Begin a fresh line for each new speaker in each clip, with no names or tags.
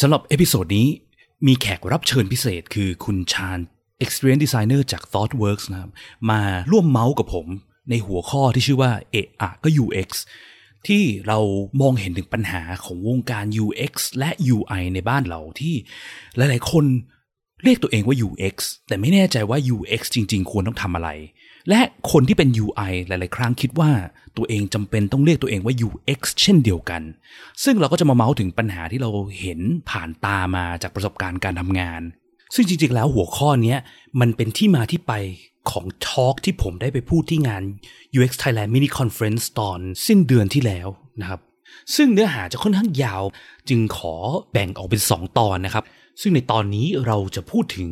สำหรับ episode นี้มีแขกรับเชิญพิเศษคือคุณชาน Experience Designer จาก Thoughtworks นะครับมาร่วมเมาส์กับผมในหัวข้อที่ชื่อว่าเอะอะก็ UX ที่เรามองเห็นถึงปัญหาของวงการ UX และ UI ในบ้านเราที่หลายๆ คนเรียกตัวเองว่า UX แต่ไม่แน่ใจว่า UX จริง ๆ ควรต้องทำอะไร และคนที่เป็น UI หลาย ๆ ครั้งคิดว่าตัวเองจำเป็นต้องเรียกตัวเองว่า UX เช่นเดียวกัน ซึ่งเราก็จะมาเมาส์ถึงปัญหาที่เราเห็นผ่านตามาจากประสบการณ์การทำงาน ซึ่งจริง ๆ แล้วหัวข้อนี้มันเป็นที่มาที่ไปของทอล์กที่ผมได้ไปพูดที่งาน UX Thailand Mini Conference ตอนสิ้นเดือนที่แล้วนะครับ ซึ่งเนื้อหาจะค่อนข้างยาว จึงขอแบ่งออกเป็น 2 ตอนนะครับ ซึ่งในตอนนี้เราจะพูดถึง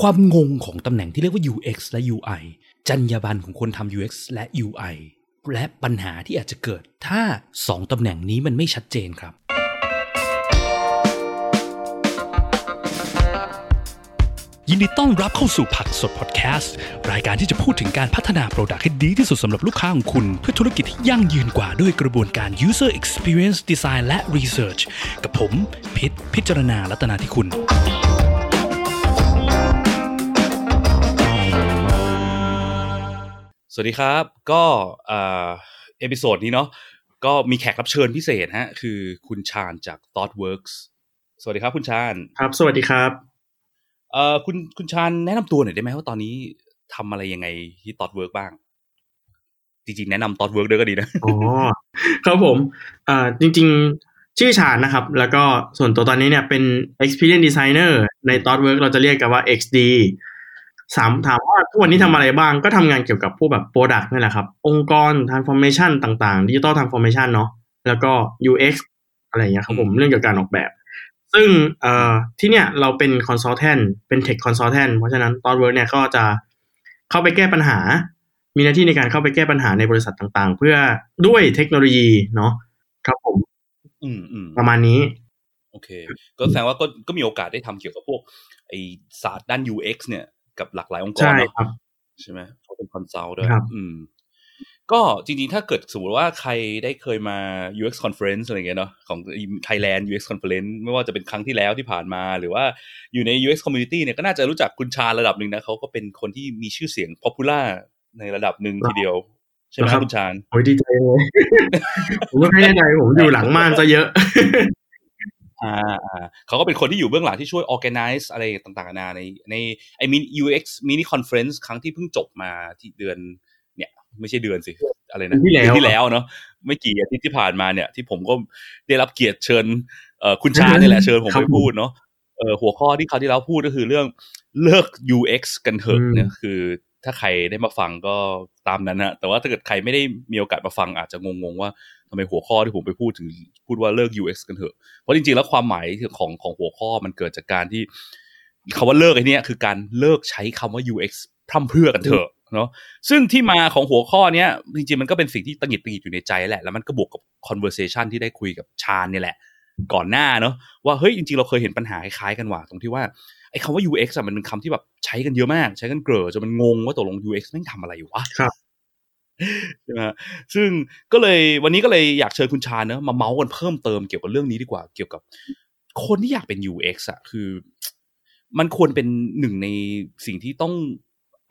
ความงงของตำแหน่งที่เรียกว่า UX และ UI จรรยาบรรณของคนทำ UX และ UI และปัญหาที่อาจจะเกิด ถ้า 2ตำแหน่งนี้มันไม่ชัดเจนครับ ยินดีต้อนรับเข้าสู่ผักสดพอดแคสต์ รายการที่จะพูดถึงการพัฒนาโปรดักต์ให้ดีที่สุดสำหรับลูกค้าของคุณ เพื่อธุรกิจที่ยั่งยืนกว่าด้วยกระบวนการ user experience design และ research กับผมพิษพิจารณาลัตนาที่คุณ สวัสดีครับ ก็เอ่อ episode นี้เนาะก็มีแขกรับเชิญพิเศษฮะ คือคุณชาญจาก ThoughtWorks สวัสดีครับ คุณชาน
ครับ สวัสดีครับ
เอ่อคุณคุณชานแนะนำตัวหน่อยได้ไหมว่าตอนนี้ทำอะไรยังไงที่ Thoughtworks บ้าง จริงๆ แนะนำ Thoughtworks ด้วยก็ดีนะ
อ๋อครับผมอ่าจริง ๆ ชื่อชานนะครับ แล้วก็ส่วนตัวตอนนี้เนี่ยเป็น Experience Designer ใน ThoughtWorks เราจะเรียกกันว่า XD สามถามว่าทุกวันนี้ทำอะไรบ้างก็ทำงานเกี่ยวกับพวกแบบ Product นี่แหละครับ องค์กร Transformation ต่างๆ Digital Transformation เนาะแล้วก็ UX อะไรอย่างเงี้ยครับผมเรื่องเกี่ยวกับการออกแบบ ซึ่งเอ่อที่เนี่ยเราเป็น consultant เป็น tech consultant เพราะฉะนั้น ThoughtWorks เนี่ยก็จะเข้าไปแก้ปัญหา มีหน้าที่ในการเข้าไปแก้ปัญหาในบริษัทต่างๆ เพื่อด้วยเทคโนโลยีเนาะครับผม
อืมอืม
ประมาณนี้
โอเค ก็แสดงว่าก็ก็มีโอกาสได้ทำเกี่ยวกับพวกไอศาสตร์ด้าน UX เนี่ย กับหลากหลายองค์กร
ใช่
เนอะ
ครับ
ใช่ไหมเขาเป็น consult ด้วย
ครับ
อืมก็จริงๆ ถ้าเกิดสมมติว่าใครได้เคยมา UX conference อะไรเงี้ยเนาะของ Thailand UX conference ไม่ว่าจะเป็นครั้งที่แล้วที่ผ่านมา หรือว่าอยู่ใน UX community เนี่ยก็น่าจะรู้จักคุณชานระดับหนึ่งนะเขาก็เป็นคนที่มีชื่อเสียง popular ในระดับหนึ่งทีเดียว ใช่ไหมครับคุณชาน
โอ้ยดีใจเลยผมก็ไม่แน่ใจผมอยู่หลังม่านซะเยอะ
อ่าอ่าเขาก็เป็นคนที่อยู่เบื้องหลังที่ช่วย organize อะไรต่างๆนานาในในไอมิน UX mini conference ครั้งที่เพิ่งจบมาที่เดือนเนี่ย ไม่ใช่เดือนสิ อะไรนะ
เดือนที่แล้ว
เดือนที่แล้วเนาะไม่กี่อาทิตย์ที่ผ่านมาเนี่ยที่ผมก็ได้รับเกียรติเชิญเอ่อคุณชาเนี่ยแหละเชิญผม
ครับ
ไปพูดเนาะเอ่อหัวข้อที่เขาวที่เราพูดก็คือเรื่องเลิก UX กันเถอะ
อืม
เนี่ยคือ ถ้าใครได้มาฟังก็ตามนั้นนะแต่ว่าถ้าเกิดใครไม่ได้มีโอกาสมาฟังอาจจะงงๆว่าทำไมหัวข้อที่ผมไปพูดถึงพูดว่าเลิก UX กันเถอะ เพราะจริงๆ แล้วความหมายของของหัวข้อมันเกิดจากการที่คาว่าเลิกไอ้นี่คือการเลิกใช้คำว่า UX พร่ำเพรื่อกันเถอะเนาะซึ่งที่มาของหัวข้อเนี้ยจริงๆ มันก็เป็นสิ่งที่ตังหิดตังหิดอยู่ในใจแหละ แล้วมันก็บวกกับ conversation ที่ได้คุยกับชาญเนี่ยแหละ ก่อนหน้าเนาะว่าเฮ้ยจริงๆ เราเคยเห็นปัญหาคล้ายๆกันว่ะตรงที่ว่า อ้คำว่า UX อะมันเป็นคำที่แบบใช้กันเยอะมาก ใช้กันเกลือจนมันงงว่าตกลง UX แม่งทำอะไรอยู่วะ
ครับ
ใช่ไหมฮะซึ่งก็เลยวันนี้ก็เลยอยากเชิญคุณชาญเนอะมาเมาส์กันเพิ่มเติมเกี่ยวกับเรื่องนี้ดีกว่า เกี่ยวกับ คนที่อยากเป็น UX อะคือ มันควรเป็นหนึ่งในสิ่งที่ต้อง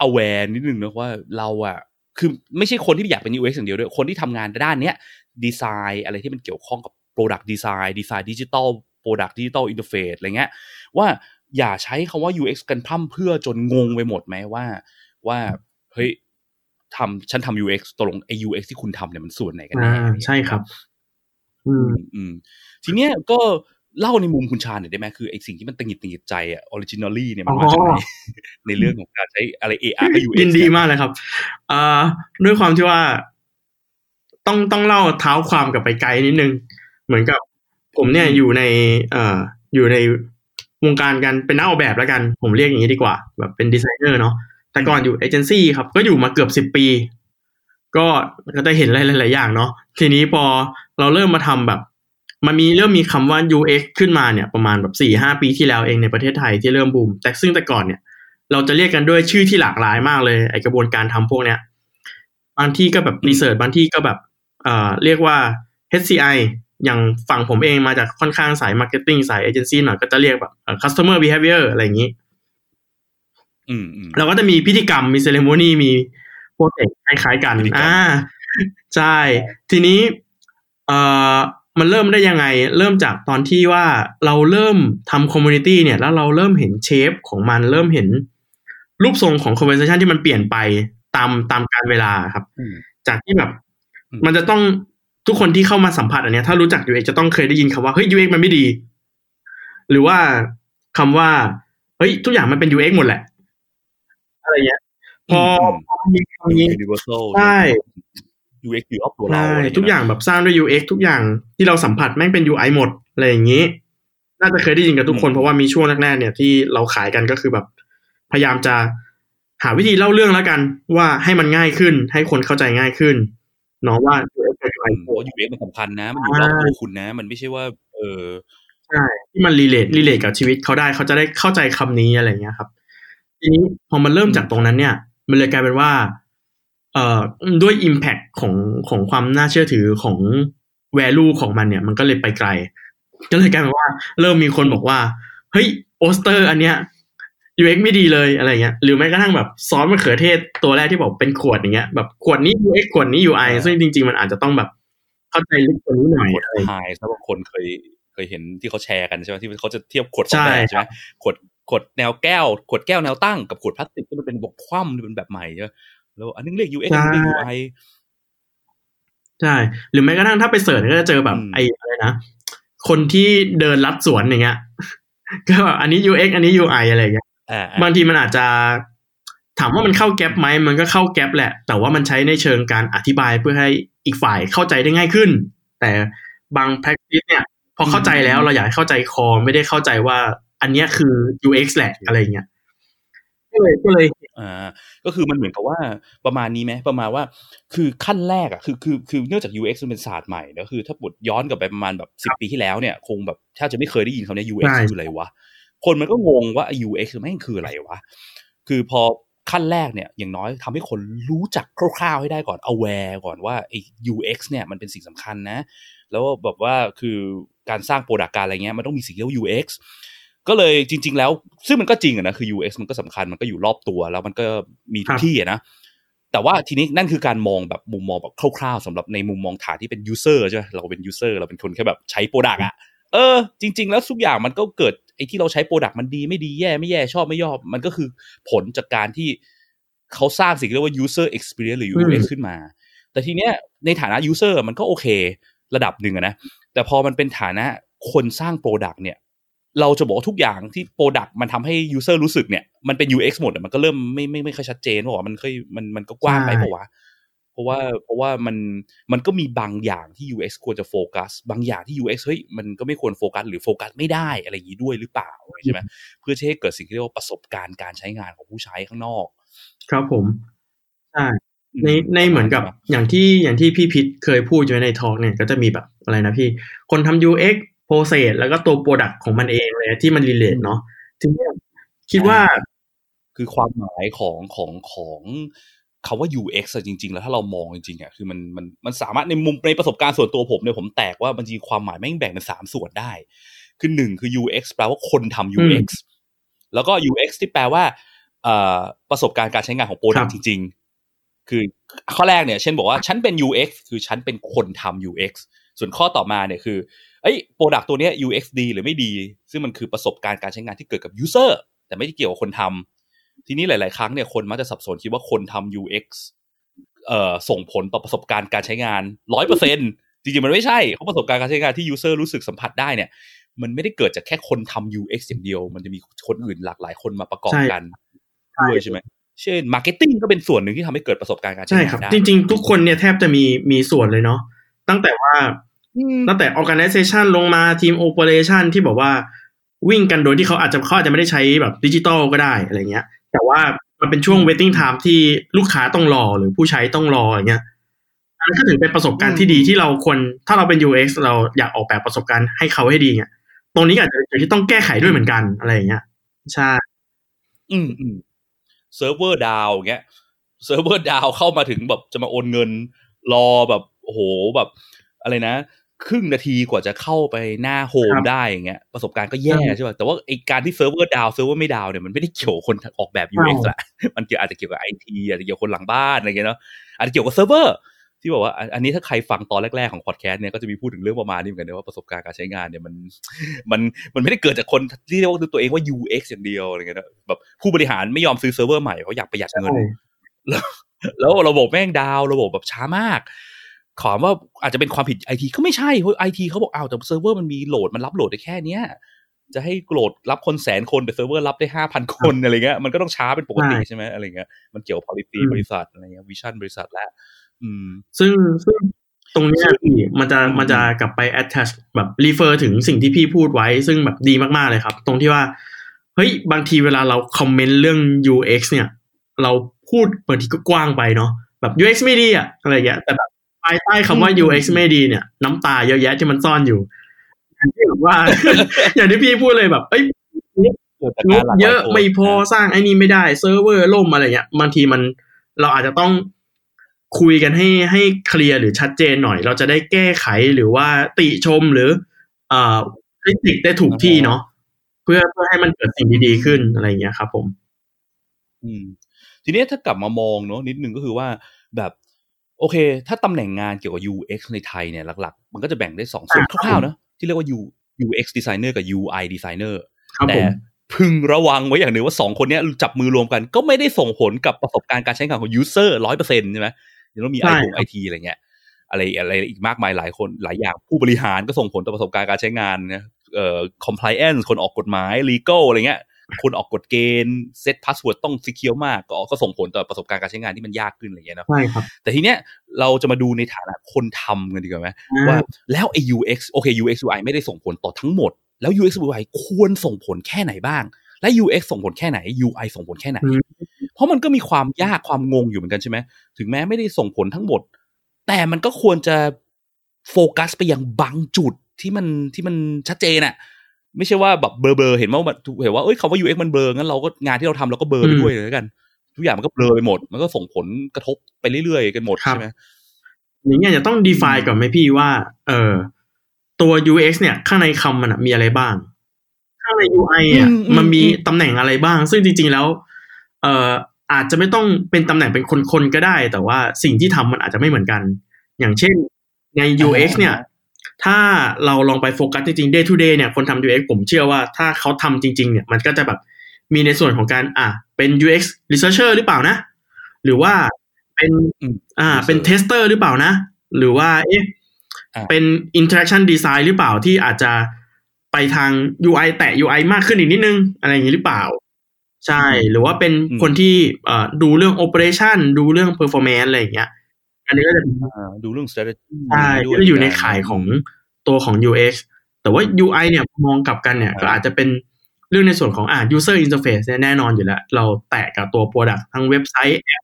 aware นิดนึงนะว่าเราอะคือไม่ใช่คนที่อยากเป็น UX อย่างเดียวด้วย คนที่ทำงานด้านเนี้ยดีไซน์อะไรที่มันเกี่ยวข้องกับ product design ดีไซน์ดิจิตอล product digital interface อะไรเงี้ยว่า อย่าใช้คำว่า UX กันพร่ำเพรื่อจนงงไปหมดไหมว่าว่าเฮ้ยทำฉันทำ UX ตกลงไอ้ UX ที่คุณทำเนี่ยมันส่วนไหนกัน
อ่า
แน่
ใช่ครับอืม
อืมอืมทีเนี้ยก็เล่าในมุมคุณชาหน่อยได้ไหมคือไอ้สิ่งที่มันตังหงิดตังหงิดใจอะ originally เนี่ยมันมาจากไหน
อ๋อ
ในเรื่องของการใช้อะไร AR กับ UX
ยินดี
เย
มากเลยครับอ่าด้วยความที่ว่า ต้องต้องเล่าเท้าความกลับไปไกลนิดนึง เหมือนกับผมเนี่ยอยู่ในเอ่ออยู่ใน วงการกันเป็นนักออกแบบแล้วกัน ผมเรียกอย่างนี้ดีกว่า แบบเป็นดีไซเนอร์เนาะแต่ก่อนอยู่เอเจนซี่ครับก็อยู่มาเกือบสิบปี ก็ก็ได้เห็นหลายๆอย่างเนาะทีนี้พอเราเริ่มมาทำแบบ มันมีเริ่มมีคำว่า UX ขึ้นมาเนี่ยประมาณแบบสี่ห้าปีที่แล้วเองในประเทศไทยที่เริ่มบูมแต่ซึ่งแต่ก่อนเนี่ย เราจะเรียกกันด้วยชื่อที่หลากหลายมากเลยไอกระบวนการทำพวกเนี้ยบางที่ก็แบบรีเสิร์ชบางที่ก็แบบเอ่อเรียกว่า HCI อย่างฝั่งผมเองมาจากค่อนข้างสาย marketing สายเอเจนซี่หน่อยก็จะเรียกแบบเอ่อ customer behavior อะไรอย่างนี้
อืมอืม
เราก็จะมีพิธีกรรมมี ceremony มี project คล้ายๆกัน
พิธีกรรม
อ่า ใช่ ทีนี้ เอ่อ มันเริ่มได้ยังไง เริ่มจากตอนที่ว่าเราเริ่มทำ community เนี่ย แล้วเราเริ่มเห็น shape ของมัน เริ่มเห็นรูปทรงของ conversation ที่มันเปลี่ยนไปตามตามการเวลาครับ
อืม
จากที่แบบ
อืม
มันจะต้อง ทุกคนที่เข้ามาสัมผัสอันเนี้ยถ้ารู้จัก UX จะต้องเคยได้ยินคำว่าเฮ้ย UX มันไม่ดี หรือว่าคำว่าเฮ้ยทุกอย่างมันเป็น UX หมดแหละ อะไรเงี้ยพอพอมีคำนี้
universal
ใช่
UX อยู่รอบตัวเรา
ใช่
อะไรเงี้ย
ทุกอย่างแบบสร้างด้วย UX ทุกอย่างที่เราสัมผัสแม่งเป็น UI หมดอะไรอย่างนี้ น่าจะเคยได้ยินกันทุกคนเพราะว่ามีช่วงแรกๆเนี่ยที่เราขายกันก็คือแบบ พยายามจะหาวิธีเล่าเรื่องแล้วกัน ว่าให้มันง่ายขึ้น ให้คนเข้าใจง่ายขึ้นเนาะว่า UX กับ UI
เพราะว่า UX มันสำคัญนะ มันอยู่รอบตัวคุณนะ มันไม่ใช่ว่า เออ
ใช่ที่มัน relate relate กับชีวิตเขาได้เขาจะได้เข้าใจคำนี้อะไรเงี้ยครับ ทีนี้พอมันเริ่มจากตรงนั้นเนี่ย มันเลยกลายเป็นว่า เอ่อด้วย impact ของของความน่าเชื่อถือของ value ของมันเนี่ย มันก็เลยไปไกล ก็เลยกลายเป็นว่า เริ่มมีคนบอกว่า เฮ้ยโปสเตอร์ อันเนี้ย UX ไม่ดีเลยอะไรเงี้ยหรือแม้กระทั่งแบบซอสมะเขือเทศตัวแรกที่บอกเป็นขวดอย่างเงี้ยแบบขวดนี้ UX ขวดนี้ UI
อ่า
ซึ่งจริง ๆ มันอาจจะต้องแบบ เข้าใจลึกกว่านี้หน่อย
ขวด
อะไรอย่าง
ไฮ
เงี้ย
สำหรับบางคนเคยเคยเห็นที่เขาแชร์กันใช่ไหมที่เขาจะเทียบขวดส
ใช่
องแบบใช่ไหมขวดขวดแนวแก้ว ขวดแก้วแนวตั้งกับขวดพลาสติกที่มันเป็นแบบคว่ำเป็นแบบใหม่ใช่ไหมแล้วอันนึงเรียก UX อันนึงเรียก UI
ใช่ หรือแม้กระทั่งถ้าไปเสิร์ชก็จะเจอแบบ
อืม
ไอ้อะไรนะคนที่เดินลัดสวนอย่างเงี้ยก็แบบอันนี้ UX อันนี้ UI อะไรอย่างเงี้ย
อ่า
บางทีมันอาจจะถามว่ามันเข้าแก๊ปไหมมันก็เข้าแก๊ปแหละ แต่ว่ามันใช้ในเชิงการอธิบายเพื่อให้อีกฝ่ายเข้าใจได้ง่ายขึ้น แต่บาง practice เนี่ย พอเข้าใจแล้วเราอยากให้เข้าใจคอไม่ได้เข้าใจว่า อันเนี้ยคือ UX แหละอะไรอย่างเงี้ยก็เลยก็เลย
อ่าก็คือมันเหมือนกับว่าประมาณนี้ไหมประมาณว่า คือขั้นแรกอะคือคือคือเนื่องจาก UX มันเป็นศาสตร์ใหม่แล้วคือ ถ้าบดย้อนกลับไปประมาณแบบสิบปีที่แล้วเนี่ย คงแบบถ้าจะไม่เคยได้ยินคำนี้ UX
ใช่
คืออะไรวะ คนมันก็งงว่าไอ้ UX แม่งคืออะไรวะ คือพอขั้นแรกเนี่ยอย่างน้อยทำให้คนรู้จักคร่าวๆให้ได้ก่อน aware ก่อนว่าไอ้ UX เนี่ยมันเป็นสิ่งสำคัญนะ แล้วแบบว่าคือการสร้างโปรดักการอะไรเงี้ยมันต้องมีสิ่งที่เรียกว่า UX ก็เลยจริง ๆ แล้ว ซึ่งมันก็จริงอะนะคือ UX มันก็สำคัญมันก็อยู่รอบตัว แล้วมันก็มีทุ
ครั
ก
บ
ที่อะนะแต่ว่าทีนี้นั่นคือการมองแบบมุมมองแบบคร่าวๆสำหรับในมุมมองฐานที่เป็น user ใช่ไหมเราเป็น user เราเป็นคนแค่แบบใช้โปรดักอะเออ จริง ๆ แล้วทุกอย่างมันก็เกิด ไอ้ที่เราใช้โปรดักมันดีไม่ดีแย่ไม่แย่ชอบไม่ชอบมันก็คือผลจากการที่เขาสร้างสิ่งที่เรียกว่า user experience หรือ UX ขึ้นมา แต่ทีเนี้ยในฐานะ user มันก็โอเคระดับหนึ่งอะนะ แต่พอมันเป็นฐานะคนสร้าง product เนี่ยเราจะบอกว่าทุกอย่างที่ product มันทำให้ user รู้สึกเนี่ยมันเป็น UX หมดอะมันก็เริ่มไม่ไม่ไม่ค่อยชัดเจนว่ามันค่อยมันมันก็กว้างไป
ใช่
ปะวะ เพราะว่าเพราะว่ามันมันก็มีบางอย่างที่ UX ควรจะโฟกัส บางอย่างที่ UX เฮ้ยมันก็ไม่ควรโฟกัสหรือโฟกัสไม่ได้อะไรอย่างนี้ด้วยหรือเปล่าใช่ไหมเพื่อที่ให้เกิดสิ่งที่เรียกว่าประสบการณ์การใช้งานของผู้ใช้ข้างนอก
ครับผมใช่ในในเหมือนกับอย่างที่อย่างที่พี่พิษเคยพูดอยู่ในทอล์กเนี่ยก็จะมีแบบอะไรนะพี่ คนทำ UX process แล้วก็ตัว product ของมันเองเลยที่มัน relate เนาะทีเนี้ยคิดว่า
คือความหมายของของของ คาว่า UX อะจริง ๆ แล้วถ้าเรามองจริงๆอะคือมันมันมันสามารถในมุมในประสบการณ์ส่วนตัวผมเนี่ยผมแตกว่ามันจริงความหมายแม่งแบ่งเป็นสามส่วนได้ คือหนึ่งคือ UX แปลว่าคนทำ UX แล้วก็ UX ที่แปลว่าเอ่อประสบการณ์การใช้งานของ product
ครั
ต์
บ
จริง ๆ คือข้อแรกเนี่ย เช่นบอกว่าฉันเป็น UX คือฉันเป็นคนทำ UX ส่วนข้อต่อมาเนี่ยคือเอ้ย product ตัวเนี้ย UX ดีหรือไม่ดี ซึ่งมันคือประสบการณ์การใช้งานที่เกิดกับ user แต่ไม่ได้เกี่ยวกับคนทำ ทีนี้หลาย ๆ ครั้งเนี่ยคนมักจะสับสนคิดว่าคนทำ UX เอ่อส่งผลต่อประสบการณ์การใช้งานร้อยเปอร์เซ็นจริง ๆ มันไม่ใช่เพราะประสบการณ์การใช้งานที่ user รู้สึกสัมผัสได้เนี่ย มันไม่ได้เกิดจากแค่คนทำ UX อย่างเดียว มันจะมีคนอื่นหลากหลายคนมาประกอบ
ใช่
กันด้วยใช่ไหมเช่น marketing ก็เป็นส่วนหนึ่งที่ทำให้เกิดประสบการณ์การใช้
ใช่
งา
ครับ
นได้
จริง ๆ ทุกคนเนี่ยแทบจะมีมีส่วนเลยเนาะตั้งแต่ว่า
อืม
ตั้งแต่ organization ลงมาทีม operation ที่บอกว่าวิ่งกันโดยที่เขาอาจจะเขาอาจจะไม่ได้ใช้แบบดิจิตอลก็ได้อะไรเงี้ย แต่ว่ามันเป็นช่วง waiting time ที่ลูกค้าต้องรอหรือผู้ใช้ต้องรออย่างเงี้ยอันนั้นก็ถือเป็นประสบการณ์ที่ดีที่เราควรถ้าเราเป็น UX เราอยากออกแบบประสบการณ์ให้เขาให้ดีเงี้ยตรงนี้ก็อาจจะเป็นจุดที่ต้องแก้ไขด้วยเหมือนกันอะไรอย่างเงี้ยใช่
อืมอืมเซิร์ฟเวอร์ดาวเงี้ยเซิร์ฟเวอร์ดาวเข้ามาถึงแบบจะมาโอนเงินรอแบบโอ้โหแบบ อะไรนะ ครึ่งนาทีกว่าจะเข้าไปหน้า home
ครับ
ได้อย่างเงี้ยประสบการณ์ก็แย่ใช่ป่ะแต่ว่าไอการที่เซิร์ฟเวอร์ดาวเซิร์ฟเวอร์ไม่ดาวเนี่ยมันไม่ได้เกี่ยวกับคนออกแบบ UX แหละมันเกี่ยวอาจจะเกี่ยวกับไอทีอาจจะเกี่ยวกับคนหลังบ้านอะไรเงี้ยเนาะอาจจะเกี่ยวกับเซิร์ฟเวอร์ที่บอกว่าอันอันนี้ถ้าใครฟังตอนแรกๆของพอดแคสต์เนี่ยก็จะมีพูดถึงเรื่องประมาณนี้เหมือนกันนะว่าประสบการณ์การใช้งานเนี่ยมันมันมันไม่ได้เกิดจากคนที่เรียกว่าตัวเองว่า UX อย่างเดียวอะไรเงี้ยนะแบบผู้บริหารไม่ยอมซื้อเซิร์ฟเวอร์ใหม่เพราะอยากประหยัดเงิน
ใช่
แล้วระบบแม่ง down ระบบแบบช้ามาก ขอว่าอาจจะเป็นความผิดไอทีก็ไม่ใช่เพราะไอทีเขาบอกอ้าวแต่เซิร์ฟเวอร์มันมี load มันรับ load ได้แค่เนี้ยจะให้ load รับคนแสนคนแต่เซิร์ฟเวอร์รับได้ห้าพันคนอะไรเงี้ยมันก็ต้องช้าเป็นปกติ
ใช่
ใช่ไหมอะไรเงี้ยมันเกี่ยวกับ policy
อืม
บริษัทอะไรเงี้ยวิชั่นบริษัทแล้วอืม
ซึ่งซึ่งตรงเนี้ยพี่มันจะ
อืม
มันจะกลับไป attach แบบ refer ถึงสิ่งที่พี่พูดไว้ ซึ่งแบบดีมากๆเลยครับ ตรงที่ว่า เฮ้ย บางทีเวลาเราคอมเมนต์เรื่อง UX เนี่ย เราพูดบางทีก็กว้างไปเนาะแบบ UX ไม่ดีอะอะไรอย่างเงี้ยแต่แบบ ภายใต้คำว่า UX ไม่ดีเนี่ย น้ำตาเยอะแยะที่มันซ่อนอยู่อย่างที่แบบว่า อย่างที่พี่พูดเลยแบบ เอ้ยงบเยอะไม่พอสร้างไอ้นี่ไม่ได้ เซิร์ฟเวอร์ล่มอะไรเงี้ยบางทีมันเราอาจจะต้องคุยกันให้ให้เคลียร์หรือชัดเจนหน่อย เราจะได้แก้ไขหรือว่าติชมหรือเอ่อ critique ได้ถูกที่เนาะเพื่อเพื่อให้มันเกิดสิ่งดีๆขึ้นอะไรเงี้ยครับผม
อืม ทีนี้ถ้ากลับมามองเนาะนิดนึงก็คือว่าแบบโอเค ถ้าตำแหน่งงานเกี่ยวกับ UX ในไทยเนี่ยหลักๆ มันก็จะแบ่งได้สองส่วน
อ่า
คร่าวๆเนอะที่เรียกว่า U UX designer กับ UI designer
ครับ
แต่
ผม
พึงระวังไว้อย่างหนึ่งว่าสองคนเนี้ยจับมือรวมกัน ก็ไม่ได้ส่งผลกับประสบการณ์การใช้งานของ user ร้อยเปอร์เซ็นต์ใช่ไหมยังต้องมีไอ
ใช่
ทั้งไอทีอะไรเงี้ยอะไรอะไรอีกมากมายหลายคนหลายอย่างผู้บริหารก็ส่งผลต่อประสบการณ์การใช้งานนะเอ่อ compliance คนออกกฎหมาย legal อะไรเงี้ย คนออกกฎเกณฑ์ set password ต้อง secure มากก็ก็ส่งผลต่อประสบการณ์การใช้งานที่มันยากขึ้นอะไรเงี้ยเนาะ
ใช่ครับ
แต่ทีเนี้ยเราจะมาดูในฐานะคนทำกันดีกว่าไหมว่าแล้วไอ้ UX โอเค UX UI ไม่ได้ส่งผลต่อทั้งหมด แล้ว UX UI ควรส่งผลแค่ไหนบ้าง และ UX ส่งผลแค่ไหน UI ส่งผลแค่ไหน
อืม
เพราะมันก็มีความยากความงงอยู่เหมือนกันใช่ไหมถึงแม้ไม่ได้ส่งผลทั้งหมด แต่มันก็ควรจะโฟกัสไปยังบางจุดที่มันที่มันชัดเจนอะ ไม่ใช่ว่าแบบเบลอๆเห็นว่ามันเห็นว่าเอ้ยคำว่า UX มันเบลองั้นเราก็งานที่เราทำเราก็เบลอไปด้วยเลยแล้วกัน ทุกอย่างมันก็เบลอไปหมด มันก็ส่งผลกระทบไปเรื่อยๆกันหมด
ครับ
ใช่ไหม
อย่างเงี้ยจะต้อง define ก่อนไหมพี่ว่า เออตัว UX เนี่ยข้างในคำมันอะมีอะไรบ้าง ข้างใน UI อะ
อืมอืม
มันมี
อืม
ตำแหน่งอะไรบ้าง ซึ่งจริง ๆ แล้ว เอ่ออาจจะไม่ต้องเป็นตำแหน่งเป็นคนๆก็ได้ แต่ว่าสิ่งที่ทำมันอาจจะไม่เหมือนกัน อย่างเช่นใน UX เนี่ย ถ้าเราลองไปโฟกัสจริงๆ day to day เนี่ยคนทำ UX ผมเชื่อว่าถ้าเขาทำจริง ๆ เนี่ยมันก็จะแบบมีในส่วนของการอะเป็น UX researcher หรือเปล่านะ หรือว่าเป็น
อืม
อ่าเป็น tester หรือเปล่านะ หรือว่าเอ๊ะ
อ่า
เป็น interaction design หรือเปล่าที่อาจจะไปทาง UI แตะ UI มากขึ้นอีกนิดนึง อะไรอย่างนี้หรือเปล่า ใช่ หรือว่าเป็น
อืม
คนที่เอ่อดูเรื่อง operation ดูเรื่อง performance อะไรอย่างเงี้ย อันนี้ก็จะเป็น
อ่าดูเรื่อง strategy
ใช่
ด้วย
ก็อยู่ใน
เหมืกั
ข่ายของตัวของ UX แต่ว่า UI เนี่ยมองกลับกันเนี่ย
อ่า
ก็อาจจะเป็นเรื่องในส่วนของอ่า user interface เนี่ยแน่นอนอยู่แล้ว เราแตะกับตัว product ทั้งเว็บไซต์แอป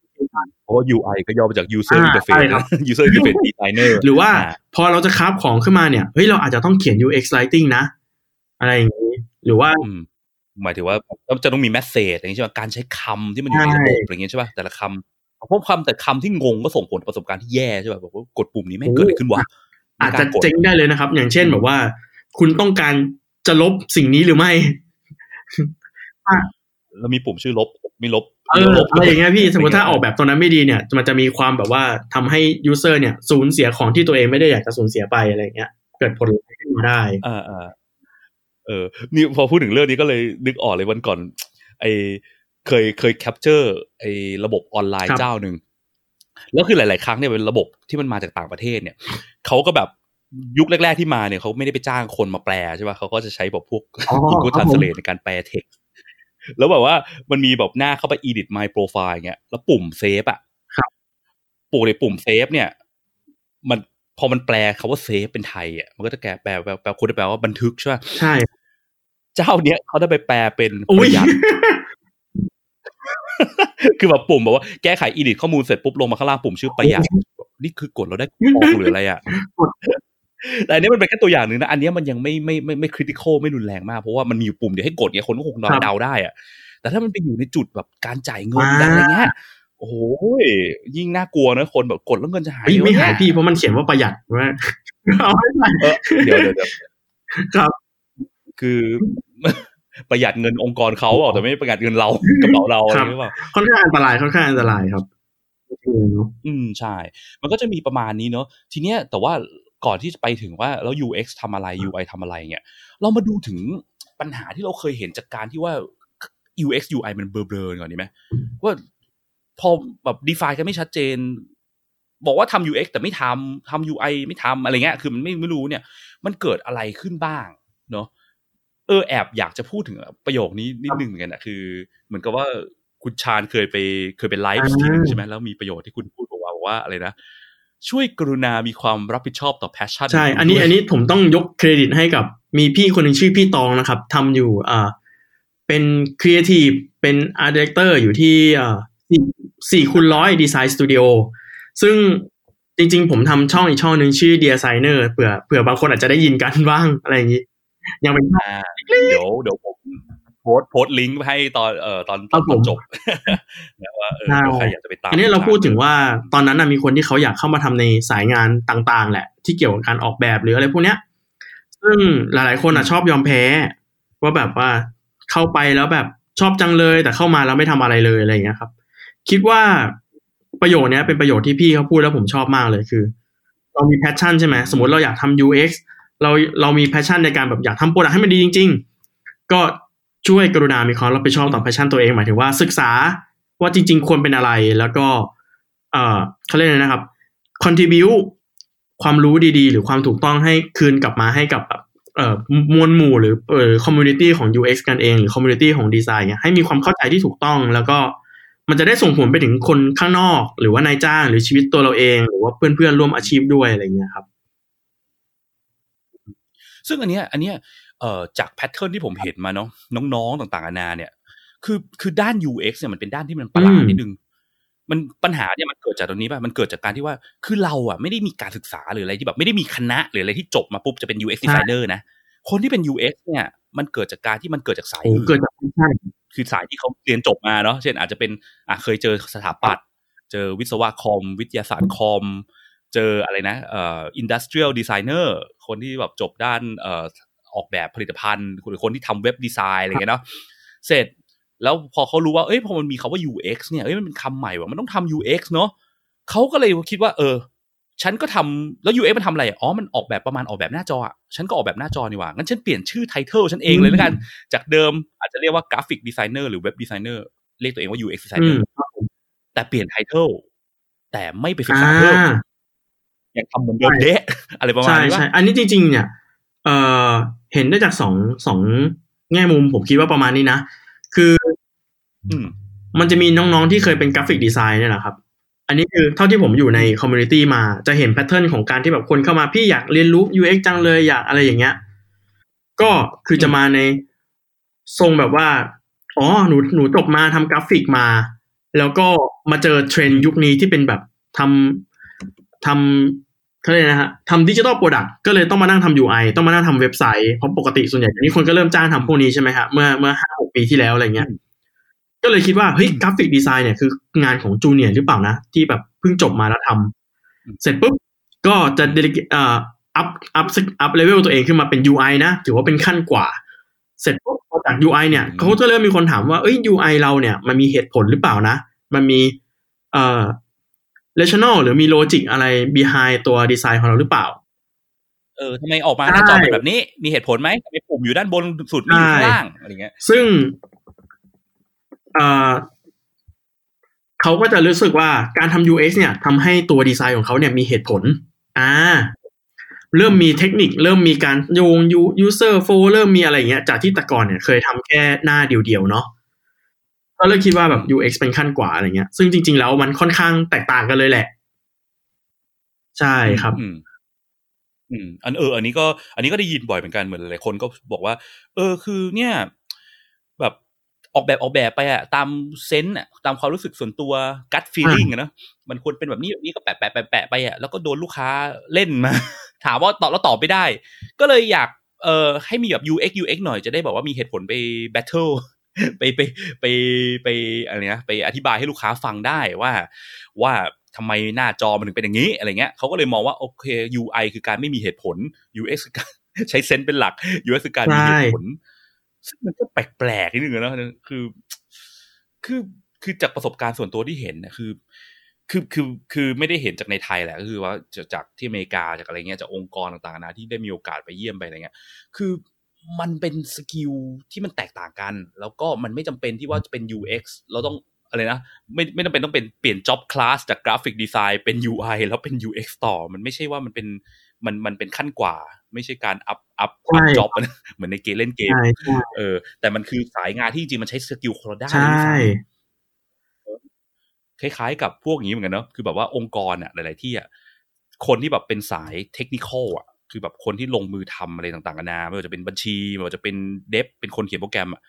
เพราะว่า UI ก็ย่อมาจาก user
อ่า
interface
ใช่ครับ
นะ user interface designer
หรือว่า
อ่า
พอเราจะ craft ของขึ้นมาเนี่ยเฮ้ยเราอาจจะต้องเขียน UX writing นะ อะไรอย่างนี้ หรือว่า
อืมหมายถึงว่าจะต้องมี message อย่างนี้ใช่ไหมการใช้คำที่มันอยู่ใน
ใช่
ระบบอะไรอย่างเงี้ยใช่ป่ะแต่ละคำ เพราะคำแต่คำที่งงก็ส่งผลต่อประสบการณ์ที่แย่ใช่ป่ะบอกว่ากดปุ่มนี้แม่งเกิดอะไรขึ้นวะ
อาจจะ
ไม่กล้กด
เจ๊งได้เลยนะครับ อย่างเช่นแบบว่า คุณต้องการจะลบสิ่งนี้หรือไม่
แล้วมีปุ่มชื่อลบไม่ลบ
เออ
ลบ
อะไรอย่างเงี้ยพี่สมมติถ้าออกแบบตัวนั้นไม่ดีเนี่ย มันจะมีความแบบว่าทำให้ user เนี่ยสูญเสียของที่ตัวเองไม่ได้อยากจะสูญเสียไปอะไรอย่างเงี้ย เกิดผลร้ายขึ้นมาได้
อ่าอ่าเออนี่พอพูดถึงเรื่องนี้ก็เลยนึกออกเลยวันก่อน ไอ เคยเคย capture ไอระบบออนไลน์
ครับ
เจ้าหนึ่งแล้วคือหลาย ๆ ครั้งเนี่ยเป็นระบบที่มันมาจากต่างประเทศเนี่ยเขาก็แบบยุคแรก ๆ ที่มาเนี่ยเขาไม่ได้ไปจ้างคนมาแปลใช่ป่ะเขาก็จะใช้แบบพวก
อ๋อ
Google
ครับผม
Translate ในการแปลเท็กซ์แล้วแบบว่ามันมีแบบหน้าเข้าไป edit my profile อย่างเงี้ยแล้วปุ่ม save อะ
ครับ
ปุ่มในปุ่ม save เนี่ย มันพอมันแปลคำว่า save เป็นไทยอะมันก็จะแปลแปลแปลแปลคุณจะแปลว่าบันทึกใช่ป่ะ
ใช่
เจ้าเนี้ยเขาได้ไปแปลเป็นป
อุ้ย
ระหยัด คือแบบปุ่มบอกว่าแก้ไข edit ข้อมูลเสร็จปุ๊บลงมาข้างล่างปุ่มชื่อประหยัดนี่คือกดเราได้คูปองหรืออะไรอะแต่อันนี้มันเป็นแค่ตัวอย่างหนึ่งนะ อันเนี้ยมันยังไม่ไม่ไม่ไม่คริติคอลไม่รุนแรงมาก เพราะว่ามันมีอยู่ปุ่มเดียวให้กดเงี้ยคนก็คงเดา
ครับ
เดาได้อะแต่ถ้ามันไปอยู่ในจุดแบบการจ่ายเงิน
อ่า
การอะไรเงี้ยโอ้โหยิ่งน่ากลัวนะคนแบบกดแล้วเงินจะหาย
เฮ้ย
เยอะ
ไม่หาย
แะ
พี่เพราะมันเขียนว่าประหยัดว่าเอาไม่ใส่
เออเดี๋ยวเดี๋ยวเดี๋ยว
ครับ
คือ ประหยัดเงินองค์กรเขาเอาแต่ไม่ประหยัดเงินเรากระเป๋าเราอะไรหรือเปล่า
ค่อนข้างอันตรายค่อนข้างอันตรายครับอืม
อืมใช่ มันก็จะมีประมาณนี้เนอะทีเนี้ยแต่ว่าก่อนที่จะไปถึงว่าแล้ว UX ทำอะไร UI ทำอะไรเนี่ยเรามาดูถึงปัญหาที่เราเคยเห็นจากการที่ว่า UX UI มันเบลอๆก่อนดีไหมว่าพอแบบ define กันไม่ชัดเจน บอกว่าทำ UX แต่ไม่ทำทำ UI ไม่ทำอะไรเงี้ยคือมันไม่ไม่รู้เนี่ย มันเกิดอะไรขึ้นบ้าง เนอะเออแอบอยากจะพูดถึงประโยคนี้นิดนึงเหมือนกันนะคือ เหมือนกับว่าคุณชานเคยไปเคยไปไลฟ์ทีนึงใช่ไหมแล้วมีประโยชน์ที่คุณพูดบอกว่าบอกว่าอะไรนะช่วยกรุณามีความรับผิดชอบต่อ passion
ใช่ อันนี้อันนี้ผมต้องยกเครดิตให้กับ มีพี่คนหนึ่งชื่อพี่ตองนะครับทำอยู่อ่าเป็นครีเอทีฟเป็น art director อยู่ที่อ่าสี่สี่คูณร้อยดีไซน์สตูดิโอซึ่งจริงๆ ผมทำช่องอีกช่องหนึ่งชื่อ Designer เผื่อเผื่อบางคนอาจจะได้ยินกันบ้างอะไรอย่างนี้ ยังเป็น
อ่าเดี๋ยวเดี๋ยวผมโพสต์โพสต์ลิงก์ให้ตอนเอ่อตอนต
ครั
อน
บผม
จบนะว่าเออ
ใช่
เดี๋ยวใครอยากจะไปตาม
อันนี้เราพูดถึงว่าตอนนั้นนะมีคนที่เขาอยากเข้ามาทำในสายงานต่าง ๆ แหละ ที่เกี่ยวกับการออกแบบหรืออะไรพวกเนี้ย ซึ่งหลาย ๆ คนอะชอบยอมแพ้ ว่าแบบว่าเข้าไปแล้วแบบชอบจังเลย แต่เข้ามาแล้วไม่ทำอะไรเลยอะไรอย่างเงี้ยครับ คิดว่าประโยชน์เนี้ยเป็นประโยชน์ที่พี่เขาพูดแล้วผมชอบมากเลยคือ เรามี passion ใช่ไหมสมมติเราอยากทำ UX เราเรามี passion ในการแบบอยากทำ product ให้มันดีจริง ๆ ก็ช่วยกรุณามีความรับผิดชอบต่อ passion ตัวเองหมายถึงว่าศึกษาว่าจริง ๆ ควรเป็นอะไรแล้วก็เออเขาเรียกอะไรนะครับ contribute ความรู้ดีๆ หรือความถูกต้องให้คืนกลับมาให้กับเอ่อมวลหมู่หรือเอ่อ community ของ UX กันเอง หรือ community ของดีไซน์เนี่ยให้มีความเข้าใจที่ถูกต้อง แล้วก็มันจะได้ส่งผลไปถึงคนข้างนอก หรือว่านายจ้างหรือชีวิตตัวเราเอง หรือว่าเพื่อนๆร่วมอาชีพด้วยอะไรเงี้ยครับ
ซึ่งอันเนี้ยอันเนี้ยเอ่อจากแพทเทิร์นที่ผมเห็นมาเนาะน้องๆต่างๆนานาเนี่ยคือคือด้าน UX เนี่ยมันเป็นด้านที่มันประหลาด
อืม
นิดนึงมันปัญหาเนี่ยมันเกิดจากตรงนี้ป่ะมันเกิดจากการที่ว่าคือเราอะไม่ได้มีการศึกษาหรืออะไรที่แบบไม่ได้มีคณะหรืออะไรที่จบมาปุ๊บจะเป็น UX designer นะคนที่เป็น UX เนี่ยมันเกิดจากการที่มันเกิดจากสาย
โอ้
อื่น
เกิดจากใช่
คือสายที่เขาเรียนจบมาเนาะเช่นอาจจะเป็นอะเคยเจอสถาปัตย์เจอวิศวะคอม วิทยาศาสตร์คอม เจออะไรนะเอ่อ industrial designer คนที่แบบจบด้านเอ่อออกแบบผลิตภัณฑ์หรือคนที่ทำเว็บดีไซน์อะไรเงี้ยเนาะเสร็จแล้วพอเขารู้ว่าเอ้ยพอมันมีคาว่า UX เนี่ยเอ้ยมันเป็นคำใหม่ว่ะมันต้องทำ UX เนาะเขาก็เลยคิดว่า เออ ฉันก็ทำแล้ว UX มันทำอะไรอะอ๋อมันออกแบบประมาณออกแบบหน้าจออะฉันก็ออกแบบหน้าจอนี่หว่างั้นฉันเปลี่ยนชื่อไทเทลฉันเองเลยแล้วกัน จากเดิมอาจจะเรียกว่า graphic designer หรือ web designer เรียกตัวเองว่า UX designer อื
ม
แต่เปลี่ยน title แต่ไม่ไปศึกษาเพิ่ม ยังทำเหมือนเดิมเดะอะไรประมาณ
ใช่
นี้ว่า
ใช่ออันนี้จริง ๆ เนี่ยเอ่อเห็นได้จากสองสองแง่มุมผมคิดว่าประมาณนี้นะ คือ
อืม
มันจะมีน้องๆ ที่เคยเป็น graphic design เนี่ยแหละครับ อันนี้คือเท่าที่ผมอยู่ใน community มาจะเห็น pattern ของการที่แบบคนเข้ามาพี่อยากเรียนรู้ UX จังเลยอยากอะไรอย่างเงี้ย ก็คือจะมาในทรงแบบว่า อ๋อหนูหนูจบมาทำกราฟิกมา แล้วก็มาเจอเทรนด์ยุคนี้ที่เป็นแบบทำ ทำเขาเรียกนะฮะทำ digital product ก็เลยต้องมานั่งทำ UI ต้องมานั่งทำเว็บไซต์เพราะปกติส่วนใหญ่นี้คนก็เริ่มจ้างทำพวกนี้ใช่ไหมฮะเมื่อเมื่อห้าหกปีที่แล้วอะไรเงี้ยก็เลยคิดว่าเฮ้ย graphic design เนี่ยคืองานของ junior หรือเปล่านะ ที่แบบเพิ่งจบมาแล้วทำเสร็จปุ๊บก็จะเดลิเอ่อ up up up level ตัวเองขึ้นมาเป็น UI นะถือว่าเป็นขั้นกว่า เสร็จปุ๊บพอจาก UI เนี่ยเขาก็เริ่มมีคนถามว่าเอ้ย UI เราเนี่ยมันมีเหตุผลหรือเปล่านะ มันมีเอ่อ rational หรือมี logic อะไร behind ตัวดีไซน์ของเราหรือเปล่า
เออทำไมออกมา
ใช่
หน้าจอเป็นแบบนี้ มีเหตุผลไหมทำไมปุ่มอยู่ด้านบนสุดไม่อยู่ข้างล่างอะไรเงี้ย
ซึ่งเอ่อเขาก็จะรู้สึกว่าการทำ UX เนี่ยทำให้ตัวดีไซน์ของเขาเนี่ยมีเหตุผล อ่า เริ่มมีเทคนิค เริ่มมีการโยง user flow เริ่มมีอะไรอย่างเงี้ย จากที่แต่ก่อนเนี่ยเคยทำแค่หน้าเดียวๆเนาะ ก็เลยคิดว่าแบบ UX เป็นขั้นกว่าอะไรเงี้ย ซึ่งจริง ๆ แล้วมันค่อนข้างแตกต่างกันเลยแหละ ใช่ครับ
อืมอันเออ อันนี้ก็ อันนี้ก็ได้ยินบ่อยเหมือนกันเหมือนหลายคนก็บอกว่า เออ คือเนี่ย แบบออกแบบออกแบบไปอะตาม sense อะตามความรู้สึกส่วนตัว gut feeling อะเนอะมันควรเป็นแบบนี้แบบนี้ก็แปะแปะแปะแปะไปอะแล้วก็โดนลูกค้าเล่นมา ถามว่าตอบแล้วตอบไม่ได้ ก็เลยอยากเอ่อให้มีแบบ UX UX หน่อยจะได้แบบว่ามีเหตุผลไป battle ไปไปไปไปอะไรนะไปอธิบายให้ลูกค้าฟังได้ว่าว่าทำไมหน้าจอมันถึงเป็นอย่างนี้อะไรเงี้ยเขาก็เลยมองว่าโอเค UI คือการไม่มีเหตุผล UX คือการใช้เซนส์เป็นหลัก UX คือการมีเหตุผลซึ่งมันก็แปลกๆนิดนึงนะคือ คือคือจากประสบการณ์ส่วนตัวที่เห็นนะคือ คือคือคือไม่ได้เห็นจากในไทยแหละก็คือว่าจากที่อเมริกาจากอะไรเงี้ยจากองค์กรต่างๆนะที่ได้มีโอกาสไปเยี่ยมไปอะไรเงี้ย คือ มันเป็น skill ที่มันแตกต่างกัน แล้วก็มันไม่จำเป็นที่ว่าจะเป็น UX เราต้องอะไรนะไม่ไม่จำเป็นต้องเป็นเปลี่ยน job class จาก graphic design เป็น UI แล้วเป็น UX ต่อ มันไม่ใช่ว่ามันเป็นมันมันเป็นขั้นกว่า ไม่ใช่การ up up ความ job เหมือนในเกมเล่นเกมเออ แต่มันคือสายงานที่จริงมันใช้ skill คนละด้านใช่คล้ายๆกับพวกนี้เหมือนกันเนาะคือแบบว่าองค์กรอะหลาย ๆ ที่อะคนที่แบบเป็นสายเทคนิคอะ คือแบบคนที่ลงมือทำอะไรต่างๆกันานาไม่ว่าจะเป็นบัญชีไม่ว่าจะเป็น dev เป็นคนเขียนโปรแกรมอะ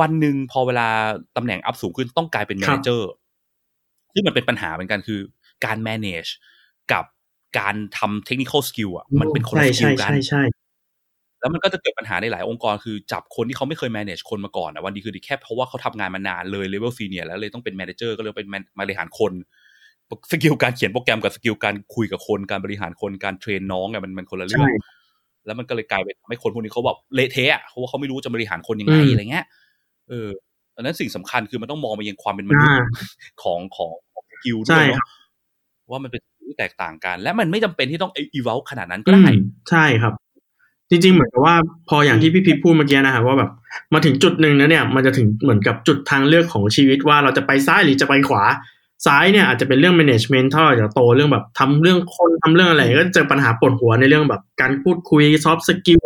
วันหนึ่งพอเวลาตำแหน่ง up สูงขึ้นต้องกลายเป็น managerซึ่งมันเป็นปัญหาเหมือนกันคือการ manage กับการทำ technical skill อะมันเป็นคนละ skill กันใช่ใช่แล้วมันก็จะเกิดปัญหาในหลายองค์กรคือจับคนที่เขาไม่เคย manage คนมาก่อนอะวันดีคืนดีแค่เพราะว่าเขาทำงานมานานเลย level senior แล้วเลยต้องเป็น manager ก็เลยเป็นบริหารคน skill การเขียนโปรแกรมกับ skill การคุยกับคนการบริหารคนการ train น้องไงมันมันคนละเรื่องแล้วมันก็เลยกลายเป็นทำให้คนพวกนี้เขาแบบเละเทะเพราะว่าเขาไม่รู้จะบริหารคนยังไงอะไรเงี้ยเอออันนั้นสิ่งสำคัญคือมันต้องมองไปยังความเป็นมนุษย์ของของของ skill ด้วยเนาะว่ามันเป็นที่แตกต่างกัน และมันไม่จำเป็นที่ต้องอีเวลขนาดนั้นก็ได้
ใช่ครับ จริง ๆ เหมือนกับว่าพออย่างที่พี่พิพพูดเมื่อกี้นะครับว่าแบบมาถึงจุดหนึ่งนะเนี่ย มันจะถึงเหมือนกับจุดทางเลือกของชีวิตว่าเราจะไปซ้ายหรือจะไปขวา ซ้ายเนี่ยอาจจะเป็นเรื่อง management ถ้าเราจะโตเรื่องแบบทำเรื่องคนทำเรื่องอะไร ก็เจอปัญหาปวดหัวในเรื่องแบบการพูดคุย soft skill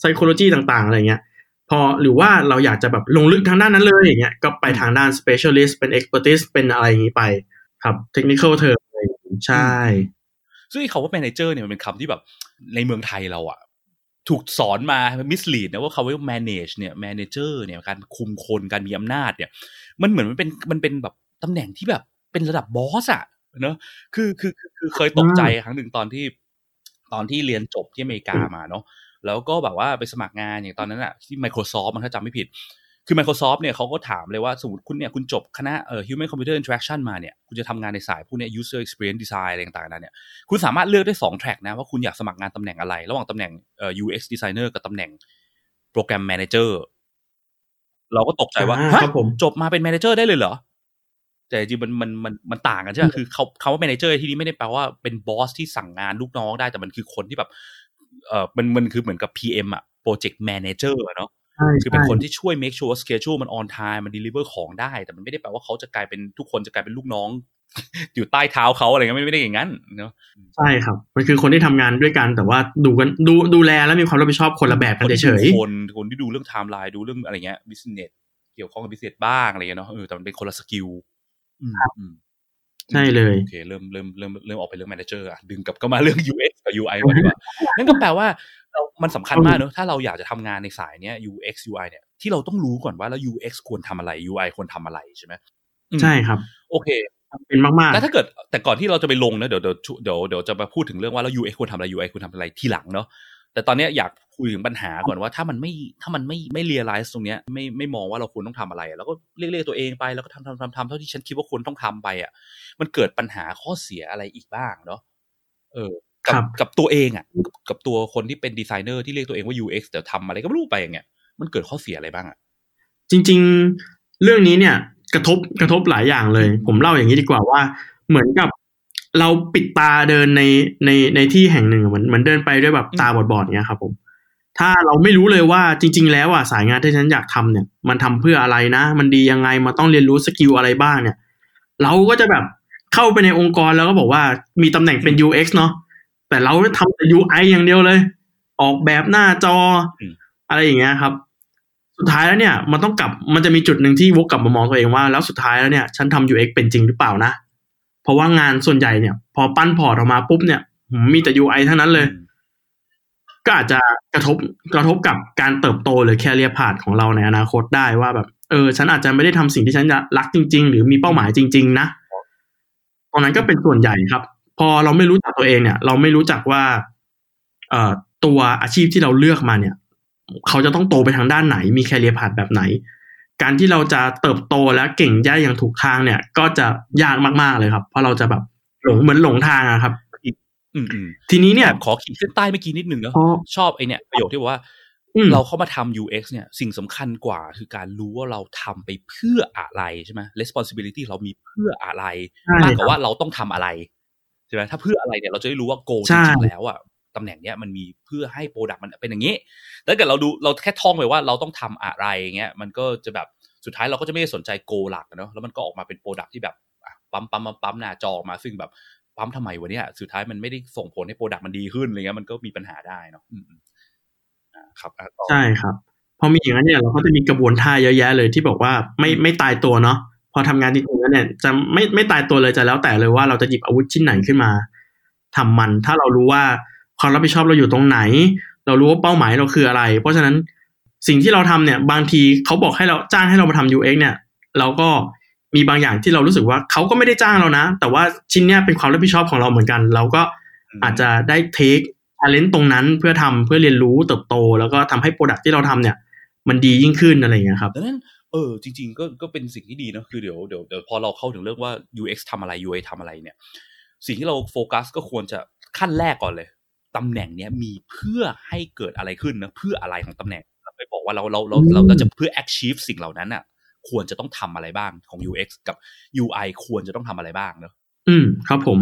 psychology ต่างๆ อะไรเงี้ย พอหรือว่าเราอยากจะแบบลงลึกทางด้านนั้นเลยอย่างเงี้ยก็ไปทางด้าน specialist เป็น expertise เป็นอะไรอย่างนี้ไป ครับ technical term ใช่
ซึ่งคำว่า manager เนี่ยมันเป็นคำที่แบบในเมืองไทยเราอะถูกสอนมา mislead นะว่าคำว่า manage เนี่ย manager เนี่ยการคุมคนการมีอำนาจเนี่ย มันเหมือนมันเป็นมันเป็นแบบ ตำแหน่งที่แบบเป็นระดับบอสอะเนอะคือคือคือเคยตกใจครั้งหนึ่งตอนที่ ตอนที่เรียนจบที่อเมริกามาเนาะแล้วก็แบบว่าไปสมัครงานอย่างตอนนั้นอะที่ Microsoft มันถ้าจำไม่ผิด คือ Microsoft เนี่ยเขาก็ถามเลยว่าสมมติคุณเนี่ยคุณจบคณะเอ่อ Human Computer Interaction มาเนี่ย คุณจะทำงานในสายพวกนี้ User Experience Design อะไรต่างๆนั้นเนี่ยคุณสามารถเลือกได้2 track นะว่าคุณอยากสมัครงานตำแหน่งอะไร ระหว่างตำแหน่งเอ่อ UX Designer กับตำแหน่ง Program Manager เราก็ตกใจว่าจบมาเป็น Manager ได้เลยเหรอ แต่จริงมันมันมันมันต่างกันใช่ไหมคือเขาเขาว่า manager ที่นี้ไม่ได้แปลว่าเป็น boss ที่สั่งงานลูกน้องได้แต่มันคือคนที่แบบเออมันมันคือเหมือนกับ PM อะ project manager เนาะคือเป็นคนที่ช่วย make sure ว่า schedule มัน on time มัน deliver ของได้ แต่มันไม่ได้แปลว่าเขาจะกลายเป็นทุกคนจะกลายเป็นลูกน้อง อยู่ใต้เท้าเขาอะไรเงี้ยไม่ได้อย่างนั้นเนาะ
ใช่ครับ มันคือคนที่ทำงานด้วยกันแต่ว่าดูกันดูดูแลแล้วมีความรับผิดชอบคนละแบบกันเฉย
ๆคนที่ดูเรื่องไทม์ไลน์ดูเรื่องอะไรเงี้ย business เกี่ยวข้องกับ business บ้างอะไรเงี้ยเนาะเออแต่มันเป็นคนละ skill
ใช่เลย
โอเคเริ่มเริ่มเริ่มเริ่มออกไปเรื่อง manager อะดึงกลับก็มาเรื่อง UX กับ UI ก่อนดีกว่านั่นก็แปลว่าเรามันสำคัญมากเนอะถ้าเราอยากจะทำงานในสายเนี้ย UX UI เนี่ยที่เราต้องรู้ก่อนว่าแล้ว UX ควรทำอะไร UI ควรทำอะไรใช่ไหม
ใช่ครับ
โอเค
เป็นมากๆ
แล้วถ้าเกิดแต่ก่อนที่เราจะไปลงนะเดี๋ยวเดี๋ยวเดี๋ยวเดี๋ยวจะมาพูดถึงเรื่องว่าแล้ว UX ควรทำอะไร UI ควรทำอะไรทีหลังเนาะ แต่ตอนนี้อยากคุยถึงปัญหาก่อนว่าถ้ามันไม่ถ้ามันไม่ไม่เรียลไลซ์ตรงเนี้ยไม่ไม่มองว่าเราควรต้องทำอะไร แล้วก็เรียกเรียกตัวเองไปแล้วก็ทำทำทำทำเท่าที่ฉันคิดว่าควรต้องทำไปอะ มันเกิดปัญหาข้อเสียอะไรอีกบ้างเนาะเออกับกับตัวเองอะกับตัวคนที่เป็นดีไซเนอร์ที่เรียกตัวเองว่า UX แต่ทำอะไรก็ไม่รู้ไปอย่างเงี้ยมันเกิดข้อเสียอะไรบ้างอะ
จริง ๆ เรื่องนี้เนี่ย กระทบกระทบหลายอย่างเลย ผมเล่าอย่างนี้ดีกว่าว่า เหมือนกับ เราปิดตาเดินในในในที่แห่งหนึ่งเหมือนเหมือนเดินไปด้วยแบบตาบอดๆเงี้ยครับผม ถ้าเราไม่รู้เลยว่าจริง ๆ แล้วอะสายงานที่ฉันอยากทำเนี่ย มันทำเพื่ออะไรนะ มันดียังไงมันต้องเรียนรู้ skill อะไรบ้างเนี่ย เราก็จะแบบเข้าไปในองค์กรแล้วก็บอกว่ามีตำแหน่งเป็น UX เนาะแต่เราทำแต่ UI อย่างเดียวเลย ออกแบบหน้าจออะไรอย่างเงี้ยครับ สุดท้ายแล้วเนี่ย มันต้องกลับมันจะมีจุดหนึ่งที่วกกลับมามองตัวเองว่า แล้วสุดท้ายแล้วเนี่ย ฉันทำ UX เป็นจริงหรือเปล่านะ เพราะว่างานส่วนใหญ่เนี่ย พอปั้นพอร์ตออกมาปุ๊บเนี่ยมีแต่ UI ทั้งนั้นเลย ก็อาจจะกระทบกระทบกับการเติบโตหรือแคเรียพาดของเราในอนาคตได้ว่าแบบ เออ ฉันอาจจะไม่ได้ทำสิ่งที่ฉันรักจริง ๆ หรือมีเป้าหมายจริง ๆ นะตรงนั้นก็เป็นส่วนใหญ่ครับ พอเราไม่รู้จักตัวเองเนี่ย เราไม่รู้จักว่า เอ่อตัวอาชีพที่เราเลือกมาเนี่ย เขาจะต้องโตไปทางด้านไหน มีแคเรียพาดแบบไหน การที่เราจะเติบโตและเก่งได้อย่างถูกทางเนี่ย ก็จะยากมากๆเลยครับ เพราะเราจะแบบหลงเหมือนหลงทางอะครับ
อืมอืม
ทีนี้เนี่ย
แอบขอขีดเส้นใต้เมื่อกี้นิดนึงเนาะ
เพราะ
ชอบไอเนี่ยประโยคที่บอกว่า
อืม
เราเข้ามาทำ UX เนี่ย สิ่งสำคัญกว่าคือการรู้ว่าเราทำไปเพื่ออะไรใช่ไหม responsibility เรามีเพื่ออะไร
ใช่
มากก
ครั
ว่า
บ
ว่าเราต้องทำอะไรใช่ไหมถ้าเพื่ออะไรเนี่ยเราจะได้รู้ว่า goal
ใช่
จริงๆแล้วอะ ตำแหน่งเนี้ยมันมีเพื่อให้ product มันเป็นอย่างนี้แต่ถ้าเกิดเราดูเราแค่ท่องไปว่าเราต้องทำอะไรเงี้ยมันก็จะแบบสุดท้ายเราก็จะไม่ได้สนใจ goal หลักอะเนาะแล้วมันก็ออกมาเป็น product ที่แบบอะปั๊มปั๊มปั๊มปั๊มหน้าจอออกมาซึ่งแบบปั๊มทำไมวะเนี่ยสุดท้ายมันไม่ได้ส่งผลให้ product มันดีขึ้นอะไรเงี้ยมันก็มีปัญหาได้เนาะอืมอืมอ่าครับอะต่อ
ใช่ครับพอมีอย่างนั้นเนี่ยเราก็จะมีกระบวนท่าเยอะแยะเลยที่บอกว่าไม่ไม่ตายตัวเนาะพอทำงานจริงๆแล้วเนี่ยจะไม่ไม่ตายตัวเลยจะแล้วแต่เลยว่าเราจะหยิบอาวุธชิ้นไหนขึ้นมาทำมันถ้าเรารู้ว่า ความรับผิดชอบเราอยู่ตรงไหน เรารู้ว่าเป้าหมายเราคืออะไร เพราะฉะนั้นสิ่งที่เราทำเนี่ยบางทีเขาบอกให้เราจ้างให้เรามาทำ UX เนี่ย เราก็มีบางอย่างที่เรารู้สึกว่าเขาก็ไม่ได้จ้างเรานะ แต่ว่าชิ้นเนี้ยเป็นความรับผิดชอบของเราเหมือนกัน เราก็อาจจะได้เทค talent ตรงนั้นเพื่อทำเพื่อเรียนรู้เติบโต แล้วก็ทำให้โปรดักที่เราทำเนี่ย มันดียิ่งขึ้นอะไรอย่างเงี้ยครับ
ดังนั้นเออจริง ๆ ก็ก็เป็นสิ่งที่ดีนะคือเดี๋ยวเดี๋ยวเดี๋ยวพอเราเข้าถึงเรื่องว่า UX ทำอะไร UI ทำอะไรเนี่ย สิ่งที่เราโฟกัสก็ควรจะขั้นแรกก่อนเลย ตำแหน่งเนี้ยมีเพื่อให้เกิดอะไรขึ้นนะเพื่ออะไรของตำแหน่งเราไปบอกว่าเราเราเราเราเราจะเพื่อ achieve สิ่งเหล่านั้นอะ ควรจะต้องทำอะไรบ้างของ UX กับ UI ควรจะต้องทำอะไรบ้างเนอะ
อืมครับผม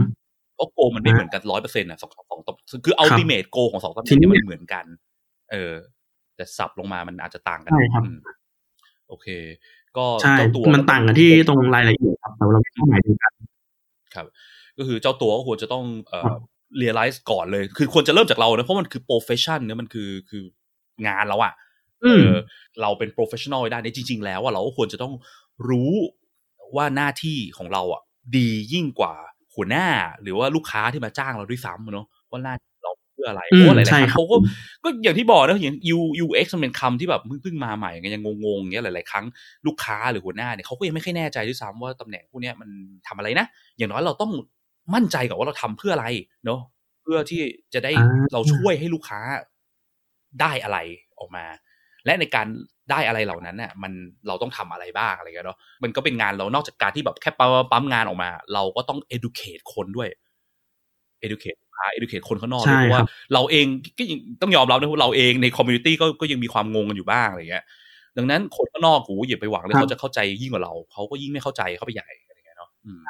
เพราะโกมันไม่เหมือนกันร้อยเปอร์เซ็นต์อะสองสองสองคือ ultimate goal ของสองตำแห
ที
น่ง
นี้
เนี่ยมันเหมือนกัน เออ แต่สับลงมามันอาจจะต่างกัน
ใช่ครับ
อืมโอเค ก็
ใช่
เจ้าตัว
มันต่างกันที่ตรงรายละเอียดครับแต่ว่าเราไม่ต้องหมายถึงกัน
ครับ ก็คือเจ้าตัวก็ควรจะต้องเอ่อ realize ก่อนเลย คือควรจะเริ่มจากเรานะเพราะมันคือ profession เนี่ยมันคือคืองานเราอะ
อืม
เออเราเป็น professional ได้ในยจริง ๆ แล้วอะเราก็ควรจะต้องรู้ว่าหน้าที่ของเราอะดียิ่งกว่าหัวหน้า หรือว่าลูกค้าที่มาจ้างเราด้วยซ้ำเนาะว่าหน้าที่เราเพื่ออะไร
อื
เพ
ม
ราะว่าหลายๆค
ใช่
รั้ง
ครับ
เขาก็ก็อย่างที่บอกนะอย่าง U UX มันเป็นคำที่แบบเพิ่งเพิ่งมาใหม่ไงยังงงๆอย่างเงี้ยหลายๆครั้งลูกค้าหรือหัวหน้าเนี่ยเขาก็ยังไม่ค่อยแน่ใจด้วยซ้ำว่าตำแหน่งพวกเนี้ยมันทำอะไรนะ อย่างน้อยเราต้อง มั่นใจก่อนว่าเราทำเพื่ออะไรเนาะเพื่อที่จะได้
อ่า
เราช่วยให้ลูกค้าได้อะไรออกมา และในการได้อะไรเหล่านั้นน่ะมันเราต้องทำอะไรบ้างอะไรเงี้ยเนาะมันก็เป็นงานเรานอกจากการที่แบบแค่ปั๊มปั๊มงานออกมา เราก็ต้อง educate คนด้วย educate ลูกค้า educate คนข้างนอกด้วย
ใช่
เพราะ
ครั
ว่า
บ
เราเองก็ยังต้องยอมรับนะว่าเราเองในคอมมูนิตี้ก็ก็ยังมีความงงกันอยู่บ้างอะไรเงี้ยดังนั้นคนข้างนอกกูอย่าไปหวังเลย
ครับ
เขาจะเข้าใจยิ่งกว่าเราเขาก็ยิ่งไม่เข้าใจเข้าไปใหญ่อะไรเงี้ยเนาะอืม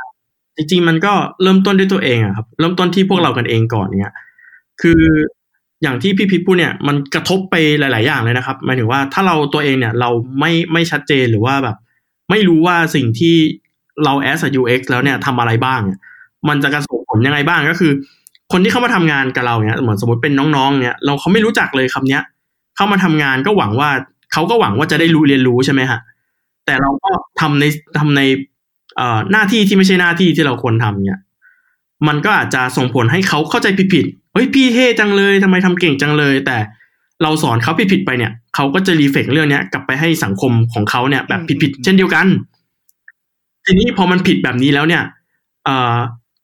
จริงๆมันก็เริ่มต้นด้วยตัวเองอะครับ เริ่มต้นที่พวกเรากันเองก่อนเนี่ยคืออย่างที่พี่พิพูดเนี่ยมันกระทบไปหลาย ๆ อย่างเลยนะครับหมายถึงว่าถ้าเราตัวเองเนี่ยเราไม่ไม่ชัดเจนหรือว่าแบบ ไม่รู้ว่าสิ่งที่เรา as a UX แล้วเนี่ยทำอะไรบ้าง มันจะกระส่งผลยังไงบ้างก็คือ คนที่เข้ามาทำงานกับเราเนี่ยเหมือนสมมติเป็นน้อง ๆ เนี่ยเราเขาไม่รู้จักเลยคำเนี้ย เข้ามาทำงานก็หวังว่าเขาก็หวังว่าจะได้รู้เรียนรู้ใช่ไหมฮะแต่เราก็ทำในทำใน หน้าที่ที่ไม่ใช่หน้าที่ที่เราควรทำเนี่ย มันก็อาจจะส่งผลให้เขาเข้าใจผิดๆเฮ้ยพี่เท่จังเลยทำไมทำเก่งจังเลย แต่เราสอนเขาผิดๆไปเนี่ยเขาก็จะรีเฟกเรื่องเนี้ยกลับไปให้สังคมของเขาเนี่ยแบบผิดๆเช่นเดียวกัน ทีนี้พอมันผิดแบบนี้แล้วเนี่ยเอ่อ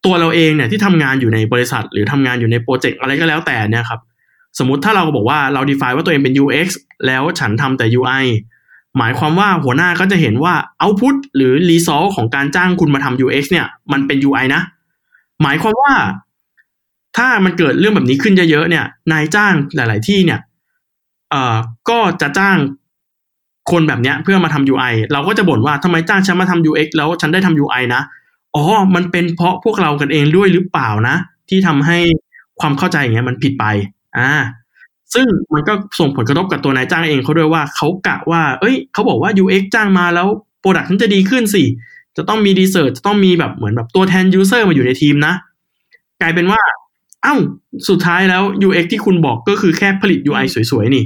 ตัวเราเองเนี่ยที่ทำงานอยู่ในบริษัท หรือทำงานอยู่ในโปรเจกต์อะไรก็แล้วแต่เนี่ยครับ สมมุติถ้าเราบอกว่าเรา define ว่าตัวเองเป็น UX แล้วฉันทำแต่ UI หมายความว่าหัวหน้าก็จะเห็นว่า output หรือ result ของการจ้างคุณมาทำ UX เนี่ย มันเป็น UI นะ หมายความว่า ถ้ามันเกิดเรื่องแบบนี้ขึ้นเยอะๆเนี่ย นายจ้างหลาย ๆ ที่เนี่ยเอ่อก็จะจ้างคนแบบเนี้ยเพื่อมาทำ UI เราก็จะบ่นว่าทำไมจ้างฉันมาทำ UX แล้วฉันได้ทำ UI นะ อ๋อ มันเป็นเพราะพวกเรากันเองด้วยหรือเปล่านะ ที่ทำให้ความเข้าใจอย่างเงี้ยมันผิดไป อ่า ซึ่งมันก็ส่งผลกระทบกับตัวนายจ้างเองเขาด้วยว่าเขากะว่า เอ้ยเขาบอกว่า UX จ้างมาแล้วproduct ฉันจะดีขึ้นสิ จะต้องมีดีเซอร์จะต้องมีแบบเหมือนแบบตัวแทน user มาอยู่ในทีมนะ กลายเป็นว่า เอ้า สุดท้ายแล้ว UX ที่คุณบอกก็คือแค่ผลิต UI สวยๆ นี่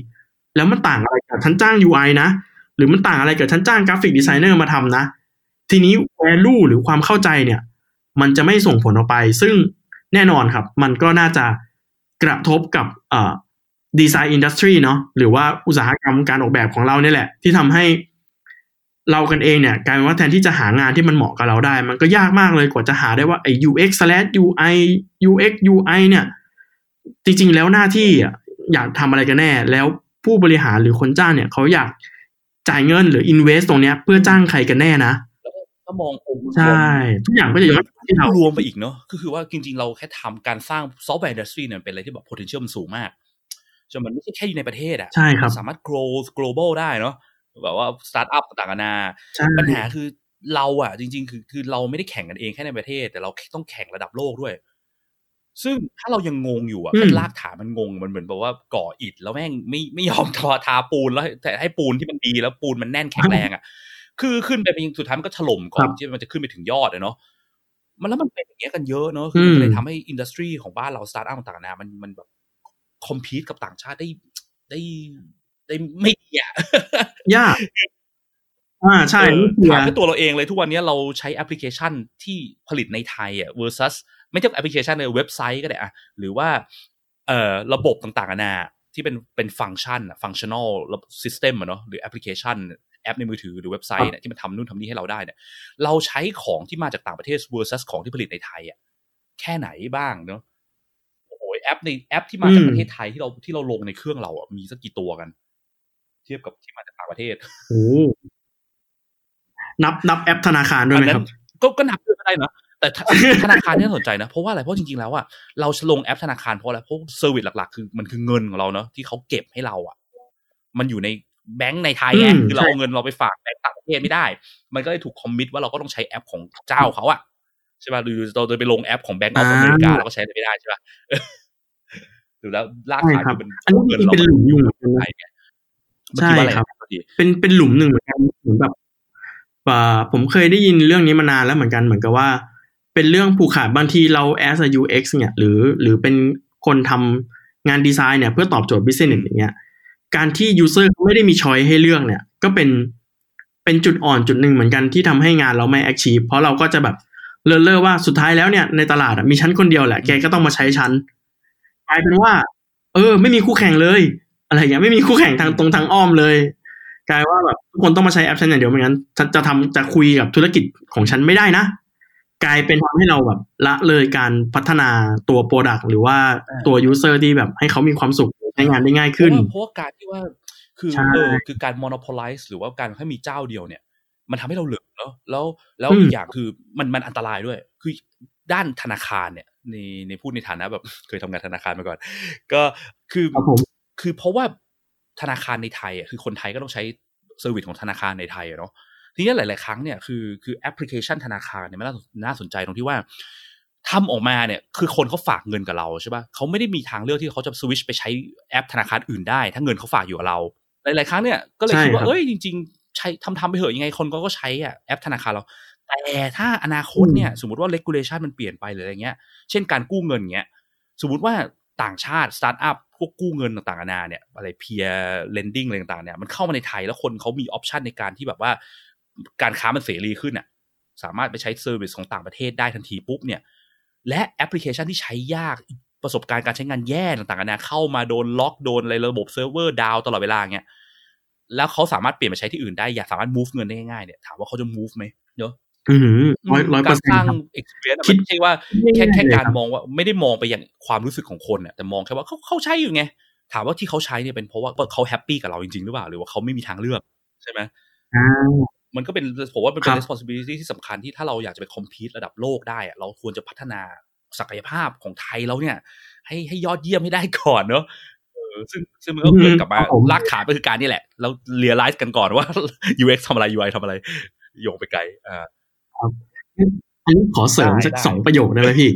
แล้วมันต่างอะไรกับฉันจ้าง UI นะ หรือมันต่างอะไรกับฉันจ้าง graphic designer มาทำนะ ทีนี้ value หรือความเข้าใจเนี่ย มันจะไม่ส่งผลออกไป ซึ่งแน่นอนครับ มันก็น่าจะกระทบกับเอ่อ design industry เนาะหรือว่าอุตสาหกรรมการออกแบบของเราเนี่ยแหละ ที่ทำให้เรากันเองเนี่ยกลายเป็นว่าแทนที่จะหางานที่มันเหมาะกับเราได้ มันก็ยากมากเลยกว่าจะหาได้ว่าไอ้ UX slash UI UX UI เนี่ย จริงๆแล้วหน้าที่อะอยากทำอะไรกันแน่ แล้วผู้บริหารหรือคนจ้างเนี่ย เขาอยากจ่ายเงินหรือ invest ตรงเนี้ย เพื่อจ้างใครกันแน่นะ
ถ้ามององค์รวม
ใช่ทุกอย่างก็จะย้อนกลับที่เรา
รวมไปอีกเนาะก็คือว่าจริง ๆ เราแค่ทำการสร้างซอฟต์แวร์ industry เนี่ยเป็นอะไรที่แบบ potential มันสูงมาก จนมันไม่ใช่แค่อยู่ในประเทศอะ
ใช่ครับ
มันสามารถ grow global ได้เนาะแบบว่าสตาร์ทอัพต่างๆนานา
ใช่
ปัญหาคือเราอะจริง ๆ คือคือเราไม่ได้แข่งกันเองแค่ในประเทศ แต่เราต้องแข่งระดับโลกด้วย ซึ่งถ้าเรายังงงอยู่อะแค่รากฐานมันงงมันเหมือนแบบว่าก่ออิฐแล้วแม่งไม่ไม่ยอมทอทาปูนแล้ว แต่ให้ปูนที่มันดีแล้วปูนมันแน่นแข็งแรงอะคือขึ้นไปเป็นสุดท้ายมันก็ถล่มก่อนที่มันจะขึ้นไปถึงยอดอะเนาะมันแล้วมันเป็นอย่างเงี้ยกันเยอะเนาะคือมันเลยทำให้ industry ของบ้านเราสตาร์ทอัพต่างๆนานามันมันแบบ compete กับต่างชาติได้ได้ได้ไม่ดีอะ
ยากอ่าใช่
เออ
นี่คือ
ถามแค่ตัวเราเองเลยทุกวันนี้เราใช้แอปพลิเคชันที่ผลิตในไทยอะ versus ไม่ใช่แอปพลิเคชันในเว็บไซต์ก็ได้อะหรือว่าเอ่อระบบต่างๆนานาที่เป็นเป็นฟังก์ชันอะ functional system อะเนาะหรือแอปพลิเคชันแอปในมือถือหรือเว็บไซต์เนี่ยที่มันทำนู่นทำนี่ให้เราได้เนี่ยเราใช้ของที่มาจากต่างประเทศ versus ของที่ผลิตในไทยอะแค่ไหนบ้างเนาะโอ้โห แอปในแอปที่มาจากประเทศไทยที่เราที่เราลงในเครื่องเราอะมีสักกี่ตัวกัน เทียบกับที่มาจากต่างประเทศ
โอ้นับนับแอปธนาคารด้วยไหมครับ
ก็ก็นับด้วยก็ได้นะแต่ธธนาคารที่น่าสนใจนะ เพราะว่าอะไรเพราะจริงๆแล้วอะเราลงแอปธนาคารเพราะอะไรเพราะเซอร์วิสหลักๆ คือมันคือเงินของเราเนาะที่เขาเก็บให้เราอะ มันอยู่ในแบงก์ในไทยไง
อืม
คือเรา
ใช่
เอาเงินเราไปฝากแบงก์ต่างประเทศไม่ได้ มันก็เลยถูกคอมมิตว่าเราก็ต้องใช้แอปของเจ้าเขาอะใช่ป่ะหรือเราจะไปลงแอปของแบงก์ออฟอเมริกาเราก็ใช้ไม่ได้ใช่ป่ะ หรือแล้วลากฐานคือมัน
อันนี้จริงๆเป็นหลุมอยู่เหมือนกันนะ
ไทยไงเมื่อกี้ว่าอะไร
ใช่ครับ
นะพอดี
เป็นเป็นหลุมหนึ่งเหมือนกันเหมือนแบบอ่าผมเคยได้ยินเรื่องนี้มานานแล้วเหมือนกันเหมือนกับว่า เป็นเรื่องผูกขาดบางทีเรา as a UX เนี่ยหรือหรือเป็นคนทำงานดีไซน์เนี่ยเพื่อตอบโจทย์ business อย่างเงี้ยการที่ user เขาไม่ได้มีช้อยให้เลือกเนี่ย ก็เป็นเป็นจุดอ่อนจุดหนึ่งเหมือนกันที่ทำให้งานเราไม่ achieve เพราะเราก็จะแบบเลินเล่อว่าสุดท้ายแล้วเนี่ยในตลาดอะมีชั้นคนเดียวแหละแกก็ต้องมาใช้ชั้นก ลายเป็นว่า เออ ไม่มีคู่แข่งเลย อะไรอย่างเงี้ยไม่มีคู่แข่งทางตรงทางอ้อมเลย กลายว่าแบบทุกคนต้องมาใช้แอปฉันอย่างเดียวไม่งั้นฉันจะทำจะคุยกับธุรกิจของฉันไม่ได้นะกลายเป็นทำให้เราแบบละเลยการพัฒนาตัว product หรือว่าตัว user ที่แบบให้เขามีความสุขใช้งานได้ง่ายขึ้น
เพราะว่าเพราะว่าการที่ว่าคือ
ใช่
เออคือการ monopolize หรือว่าการให้มีเจ้าเดียวเนี่ย มันทำให้เราเหลิงเนาะแล้วแล้ว
อืม
อีกอย่างคือมันมันอันตรายด้วย คือด้านธนาคารเนี่ย ในในพูดในฐานะแบบเคยทำงานธนาคารมาก่อน ก็คือ
ครับผม
คือเพราะว่าธนาคารในไทยอะคือคนไทยก็ต้องใช้ service ของธนาคารในไทยอะเนาะทีนี้หลาย ๆ ครั้งเนี่ยคือคือแอปพลิเคชันธนาคารเนี่ยมันน่าน่าสนใจตรงที่ว่าทำออกมาเนี่ยคือคนเขาฝากเงินกับเราใช่ปะเขาไม่ได้มีทางเลือกที่เขาจะสวิชไปใช้แอปธนาคารอื่นได้ ถ้าเงินเขาฝากอยู่กับเรา หลาย ๆ ครั้งเนี่ยก็เลย
ใช่
คิดว่า
ครับ
เอ้ยจริง ๆ ใช้ทำทำไปเหอะยังไงคนก็ก็ใช้อะแอปธนาคารเรา แต่ถ้าอนาคตเนี่ยสมมติว่า regulation มันเปลี่ยนไปหรืออะไรเงี้ย เช่นการกู้เงินเงี้ย สมมติว่าต่างชาติสตาร์ทอัพพวกกู้เงินต่างๆนานาเนี่ยอะไร peer lending อะไรต่างๆเนี่ยมันเข้ามาในไทยแล้วคนเขามี option ในการที่แบบว่า การค้ามันเสรีขึ้นอะสามารถไปใช้ service ของต่างประเทศได้ทันทีปุ๊บเนี่ย และแอปพลิเคชันที่ใช้ยากประสบการณ์การใช้งานแย่ต่างๆนานาเข้ามาโดนล็อกโดนอะไรระบบเซิร์ฟเวอร์ down ตลอดเวลาเงี้ยแล้วเขาสามารถเปลี่ยนมาใช้ที่อื่นได้ อยากสามารถ move เงินได้ง่ายๆเนี่ยถามว่าเขาจะ move ไหมเนาะ
อืม ร้อยร้อยเปอร์เซ็น
กาสร้าง
ต์ครับ
experience อะ
คิด
มันไม่ใช่ว่าแค่
ง่ายๆ
แค่
เลย
การ
ครับ
มองว่าไม่ได้มองไปอย่างความรู้สึกของคนน่ะแต่มองแค่ว่าเขาเขาใช้อยู่ไง ถามว่าที่เขาใช้เนี่ยเป็นเพราะว่าเขาแฮปปี้กับเราจริงๆหรือเปล่า หรือว่าเขาไม่มีทางเลือกใช่ไหม
อ่า
มันก็เป็นผมว่ามันเป็
ครั
น
บ
responsibility ที่สำคัญที่ถ้าเราอยากจะไป compete ระดับโลกได้อะเราควรจะพัฒนาศักยภาพของไทยเราเนี่ย ให้ให้ยอดเยี่ยมให้ได้ก่อนเนอะเออซึ่งซึ่งมันก็เกิดกลับมา
ครับผม
ลากฐานไปคือการนี่แหละ เรา realize กันก่อนว่า UX ทำอะไร UI ทำอะไรโยงไปไกลอ่า
อันนี้ขอเสริม
ได้
สัก
ได้
สองประโยคได้ไหมพี่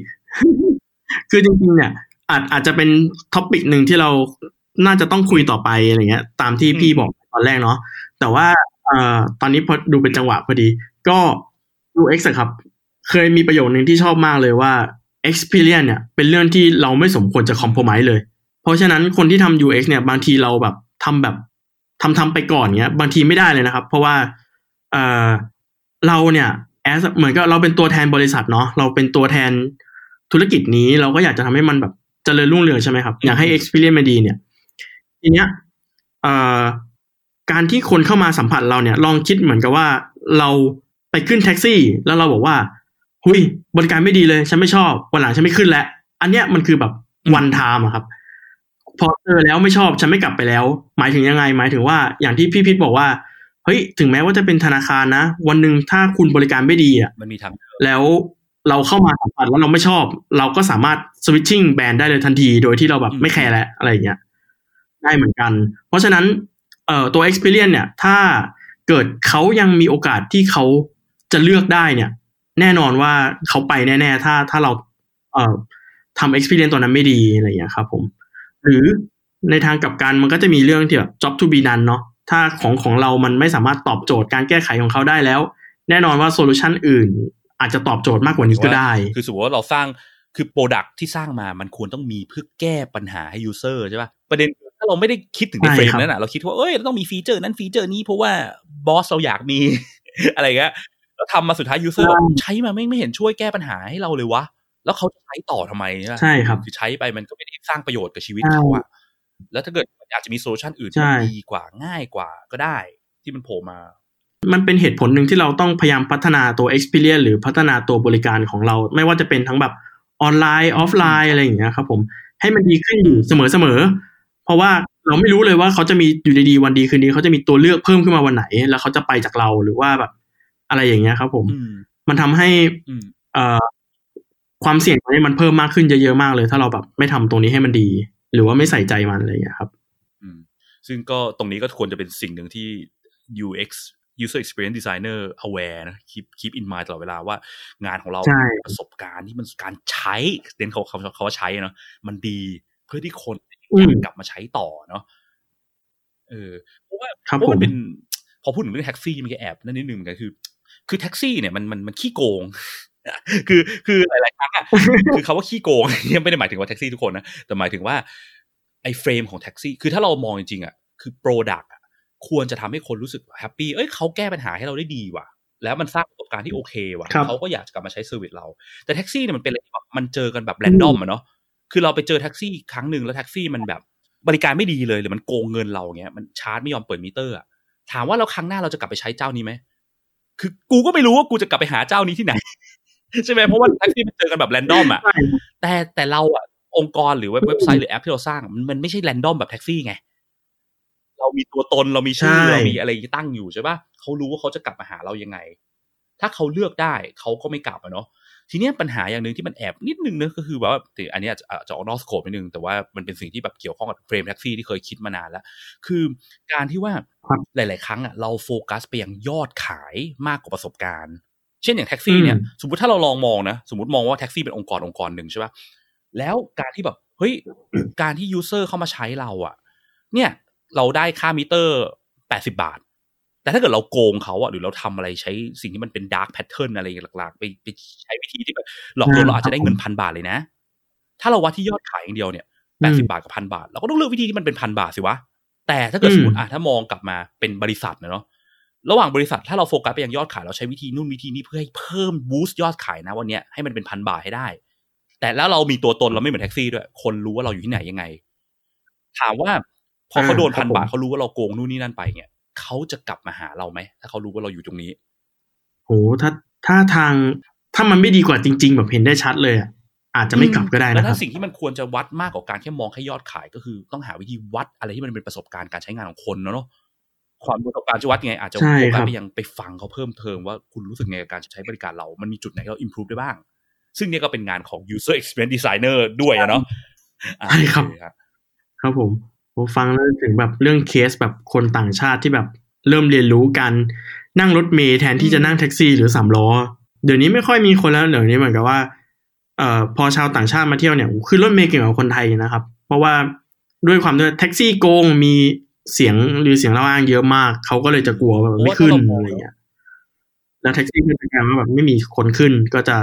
คือจริงๆเนี่ย อาจอาจจะเป็นท็อปิกหนึ่งที่เราน่าจะต้องคุยต่อไปอะไรเงี้ย ตามที่พี่บอกตอนแรกเนาะแต่ว่าเอ่อตอนนี้พอดูเป็นจังหวะพอดี ก็ UX อะครับ เคยมีประโยคหนึ่งที่ชอบมากเลยว่า experience เนี่ย เป็นเรื่องที่เราไม่สมควรจะ compromise เลย เพราะฉะนั้นคนที่ทำ UX เนี่ย บางทีเราแบบทำแบบทำทำไปก่อนเงี้ย บางทีไม่ได้เลยนะครับ เพราะว่าเอ่อเราเนี่ย as เหมือนกับเราเป็นตัวแทนบริษัทเนาะเราเป็นตัวแทนธุรกิจนี้เราก็อยากจะทำให้มันแบบเจริญรุ่งเรืองใช่ไหมครับ อยากให้ experience มันดีเนี่ย ทีเนี้ยเอ่อการที่คนเข้ามาสัมผัสเราเนี่ย ลองคิดเหมือนกับว่าเราไปขึ้นแท็กซี่ แล้วเราบอกว่า หุยบริการไม่ดีเลย ฉันไม่ชอบวันหลังฉันไม่ขึ้นแล้ว อันเนี้ยมันคือแบบ one time อะครับ พอเจอแล้วไม่ชอบฉันไม่กลับไปแล้ว หมายถึงยังไง หมายถึงว่าอย่างที่พี่พิษบอกว่า เฮ้ยถึงแม้ว่าจะเป็นธนาคารนะ วันหนึ่งถ้าคุณบริการไม่ดีอะ
มันมีทาง
แล้วเราเข้ามาสัมผัสแล้วเราไม่ชอบ เราก็สามารถสวิตชิ่งแบรนด์ได้เลยทันที โดยที่เราแบบไม่แคร์แล้วอะไรอย่างเงี้ยได้เหมือนกัน เพราะฉะนั้นเอ่อตัว experience เนี่ย ถ้าเกิดเขายังมีโอกาสที่เขาจะเลือกได้เนี่ย แน่นอนว่าเขาไปแน่ ๆ ถ้าถ้าเราเอ่อทำ experience ตัวนั้นไม่ดีอะไรอย่างเงี้ยครับผม หรือในทางกลับกันมันก็จะมีเรื่องที่แบบ job to be done เนาะ ถ้าของของเรามันไม่สามารถตอบโจทย์การแก้ไขของเขาได้แล้ว แน่นอนว่า solution อื่น อาจจะตอบโจทย์มากกว่านี้ก็ได้
คือสมมติว่าเราสร้างคือ product ที่สร้างมามันควรต้องมีเพื่อแก้ปัญหาให้ user ใช่ป่ะประเด็นถ้าเราไม่ได้คิดถึงใน
ใช่
frame
ครับ
นั้นอะเราคิดว่าเอ้ยเราต้องมี feature นั้น feature นี้เพราะว่า boss เราอยากมีอะไรเงี้ยแล้วทำมาสุดท้าย user ใช้มาไม่ไม่เห็นช่วยแก้ปัญหาให้เราเลยวะแล้วเขาจะใช้ต่อทำไมใช่ปะ
ใช่ครับ
คือใช้ไปมันก็ไม่ได้สร้างประโยชน์กับชีวิต
ใช่
เขาอะ แล้วถ้าเกิดมันอาจจะมี solution อื่นที่
ใช่
มันดีกว่าง่ายกว่าก็ได้ ที่มันโผล่มา
มันเป็นเหตุผลหนึ่งที่เราต้องพยายามพัฒนาตัว experience หรือพัฒนาตัวบริการของเรา ไม่ว่าจะเป็นทั้งแบบออนไลน์ออฟไลน์อะไรอย่างเงี้ยครับผมให้มันดีขึ้นอยู่เสมอๆเพราะว่าเราไม่รู้เลยว่าเขาจะมีอยู่ดีๆวันดีคืนดีเขาจะมีตัวเลือกเพิ่มขึ้นมาวันไหน แล้วเขาจะไปจากเราหรือว่าแบบ อะไรอย่างเงี้ยครับ ผม
อืม
มันทำให้
อืม
เอ่อความเสี่ยงตรงนี้มันเพิ่มมากขึ้นเยอะๆมากเลย ถ้าเราแบบไม่ทำตรงนี้ให้มันดี หรือว่าไม่ใส่ใจมันอะไรอย่างเงี้ยครับ
อืมซึ่งก็ตรงนี้ก็ควรจะเป็นสิ่งหนึ่งที่ UX user experience designer aware นะ keep keep in mind ตลอดเวลาว่างานของเรา
ใช่
ประสบการณ์ที่มันการใช้เน้นเขาเขาเขาว่าใช้เนาะมันดีเพื่อที่คน
อื
อยามกกลับมาใช้ต่อเนาะเออเพราะว่า
ครับ
เพราะมัน
ผม
เป็น พอพูดถึงเรื่องแท็กซี่มันก็แอบนั่นนิดนึงเหมือนกันคือ คือแท็กซี่เนี่ยมันมันมันขี้โกง คือคือหลายๆครั้งอะคือคำว่าขี้โกงเนี่ยไม่ได้หมายถึงว่าแท็กซี่ทุกคนนะแต่หมายถึงว่าไอ้ frame ของแท็กซี่ คือถ้าเรามองจริงๆอะคือ product อะควรจะทำให้คนรู้สึกแฮปปี้เอ้ยเขาแก้ปัญหาให้เราได้ดีว่ะ แล้วมันสร้างประสบการณ์ที่โอเคว่ะ
ครับ
เขาก็อยากจะกลับมาใช้ service เรา แต่แท็กซี่เนี่ยมันเป็นอะไรที่แบบมันเจอกันแบบ random อะเนาะคือเราไปเจอแท็กซี่ครั้งหนึ่งแล้วแท็กซี่มันแบบบริการไม่ดีเลยหรือมันโกงเงินเราเงี้ยมันชาร์จไม่ยอมเปิดมิเตอร์อะถามว่าเราครั้งหน้าเราจะกลับไปใช้เจ้านี้ไหมคือกูก็ไม่รู้ว่ากูจะกลับไปหาเจ้านี้ที่ไหน ใช่ไหมเพราะว่าแท็กซี่มันเจอกันแบบ random อะ
ใช่
แต่แต่เราอะองค์กรหรือเว็บเว็บไซต์หรือแอปที่เราสร้างอะมันมันไม่ใช่ random แบบแท็กซี่ไงเรามีตัวตนเรามีชื่อ
ใช่
เรามีอะไรตั้งอยู่ใช่ปะเขารู้ว่าเขาจะกลับมาหาเรายังไง ถ้าเขาเลือกได้เขาก็ไม่กลับอะเนาะทีเนี้ยปัญหาอย่างหนึ่งที่มันแอบนิดนึงเนอะก็คือว่าแต่อันเนี้ยอาจจะอาจจะออกนอก scope นิดนึง แต่ว่ามันเป็นสิ่งที่แบบเกี่ยวข้องกับ frame แท็กซี่ที่เคยคิดมานานแล้ว คือการที่ว่า
ครับ
หลาย ๆ ครั้งอะเราโฟกัสไปยังยอดขายมากกว่าประสบการณ์ เช่นอย่างแท็กซี่เนี่ย
อืม
สมมติถ้าเราลองมองนะสมมติมองว่าแท็กซี่เป็นองค์กรองค์กรหนึ่งใช่ปะแล้วการที่แบบเฮ้ยการที่ user เข้ามาใช้เราอะเนี่ยเราได้ค่ามิเตอร์แปดสิบบาท แต่ถ้าเกิดเราโกงเขาอะหรือเราทำอะไรใช้สิ่งที่มันเป็น dark pattern อะไรหลักๆ ไปไปใช้วิธีที่แบบหลอกลวงเราอาจจะได้เงินพันบาทเลยนะ ถ้าเราวัดที่ยอดขายอย่างเดียวเนี่ยแปดสิบบาทกับพันบาท เราก็ต้องเลือกวิธีที่มันเป็นพันบาทสิวะแต่ถ้าเกิดสมมติอะถ้ามองกลับมาเป็นบริษัทนะเนาะ ระหว่างบริษัทถ้าเราโฟกัสไปยังยอดขายเราใช้วิธีนู่นวิธีนี้เพื่อให้เพิ่ม boost ยอดขายนะวันเนี้ยให้มันเป็นพันบาทให้ได้ แต่แล้วเรามีตัวตนเราไม่เหมือนแท็กซี่ด้วย คนรู้ว่าเราอยู่ที่ไหนยังไง ถามว่าพอเขาโดน
อ่าครั
พั
บ
น
ผม
บาทเขารู้ว่าเราโกงนู่นนี่นั่นไปเนี่ยเขาจะกลับมาหาเราไหมถ้าเขารู้ว่าเราอยู่ตรงนี้
โหถ้าถ้าทางถ้ามันไม่ดีกว่าจริง ๆ แบบเห็นได้ชัดเลยอะอาจจะไม่กลับก็ได้
แล้ว
นะค
ถ้า
รับ
สิ่งที่มันควรจะวัดมากกว่าการแค่มองแค่ยอดขายก็คือ ต้องหาวิธีวัดอะไรที่มันเป็นประสบการณ์การใช้งานของคนเนอะเนาะ ความประสบการณ์จะวัดยังไงอาจจะ
ใช่
โฟ
ครั
กัส
บ
ไปยังไปฟังเขาเพิ่มเติมว่าคุณรู้สึกไงกับการใช้บริการเรา มันมีจุดไหนที่เรา improve ได้บ้าง ซึ่งเนี่ยก็เป็นงานของ user experience designer ด้วยอะเนาะอะ
ใช่ครับ
โอเครับ
ครับผมผมฟังแล้วถึงแบบเรื่องเคสแบบคนต่างชาติที่แบบเริ่มเรียนรู้การนั่งรถเมล์แทนที่จะนั่งแท็กซี่หรือสามล้อ เดี๋ยวนี้ไม่ค่อยมีคนแล้วเดี๋ยวนี้เหมือนกับว่าเอ่อพอชาวต่างชาติมาเที่ยวเนี่ยขึ้นรถเมล์เก่งกว่าคนไทยนะครับ เพราะว่าด้วยความที่แท็กซี่โกงมี เสียงหรือเสียงเล่าอ้างเยอะมาก เขาก็เลยจะกลัวว่าแบบไม่ขึ้นอะไรอย่างเงี้ยแล้วแท็กซี่ก็จะกลายว่าแบบไม่มีคนขึ้นก็จะ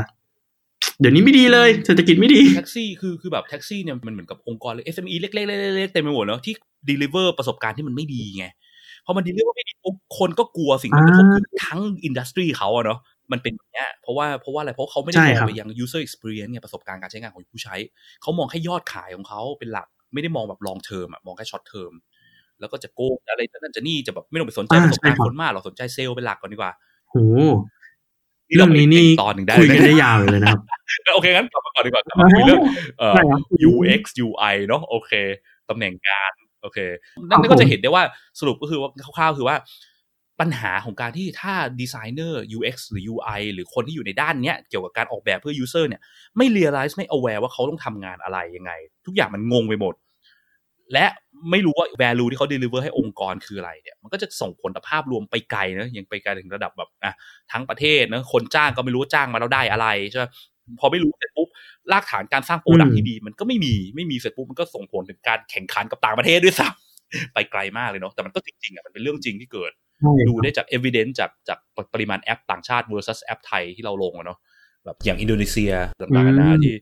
เดี๋ยวนี้ไม่ดีเลย เศรษฐกิจไม่ดี
แท็กซี่คือคือแบบแท็กซี่เนี่ยมันเหมือนกับองค์กรเลย SME เล็กๆๆๆๆเต็มไปหมดเนาะที่ deliver ประสบการณ์ที่มันไม่ดีไงพอมัน deliver ไม่ดีปุ๊บคนก็กลัวสิ่งที่มันกระทบคือทั้งอินดัสทรีเขาอะเนาะมันเป็นอย่างเงี้ยเพราะว่าเพราะว่าอะไรเพราะเขาไม่ได้
ใช่
มอง
ครับ
ไปยัง user experience ไงประสบการณ์การใช้งานของผู้ใช้ เขามองแค่ยอดขายของเขาเป็นหลัก ไม่ได้มองแบบ long term อะมองแค่ short term แล้วก็จะโกงอะไรนั่นจะนี่จะแบบไม่ต้องไปสนใจ
อ่า
ประสบการณ์
ใช่ครับ
คนมากหรอกสนใจเซลล์เป็นหลักก่อนดีกว่า
โหเรื่องนี้นี่
ตอนหนึ่งได้
คุย
เล
กัน
ย
ได้ยาวเลยนะครับ
โอเคงั้นกลับมาก่อนดีกว่ากลับมาคุยเรื่องเอ่อ
ได้ครับ
UX UI เนาะโอเคตำแหน่งงานโอเคนั่
ครั
น
บ
ก็จะ
ผม
เห็นได้ว่าสรุปก็คือว่าคร่าวๆคือว่าปปัญหาของการที่ถ้าดีไซเนอร์ UX หรือ UI หรือคนที่อยู่ในด้านเนี้ยเกี่ยวกับการออกแบบเพื่อ user เนี่ยไม่ realize ไม่ aware ว่าเขาต้องทำงานอะไรยังไง ทุกอย่างมันงงไปหมด และไม่รู้ว่า value ที่เขา deliver ให้องค์กรคืออะไรเนี่ยมันก็จะส่งผลต่อภาพรวมไปไกลนะยังไปไกลถึงระดับแบบอะทั้งประเทศนะคนจ้างก็ไม่รู้ว่าจ้างมาแล้วได้อะไรใช่ไหมพอไม่รู้เสร็จปุ๊บรากฐานการสร้าง product ที่ดี มันก็ไม่มีไม่มีเสร็จปุ๊บมันก็ส่งผลถึงการแข่งขันกับต่างประเทศด้วยซ้ำไปไกลมากเลยเนาะแต่มันก็จริงๆอะมันเป็นเรื่องจริงที่เกิด ดูได้จาก evidence จากจากปริมาณแอปต่างชาติ versus แอปไทยที่เราลงอะเนาะ แบบอย่างอินโดนีเซียต่างๆนานาที่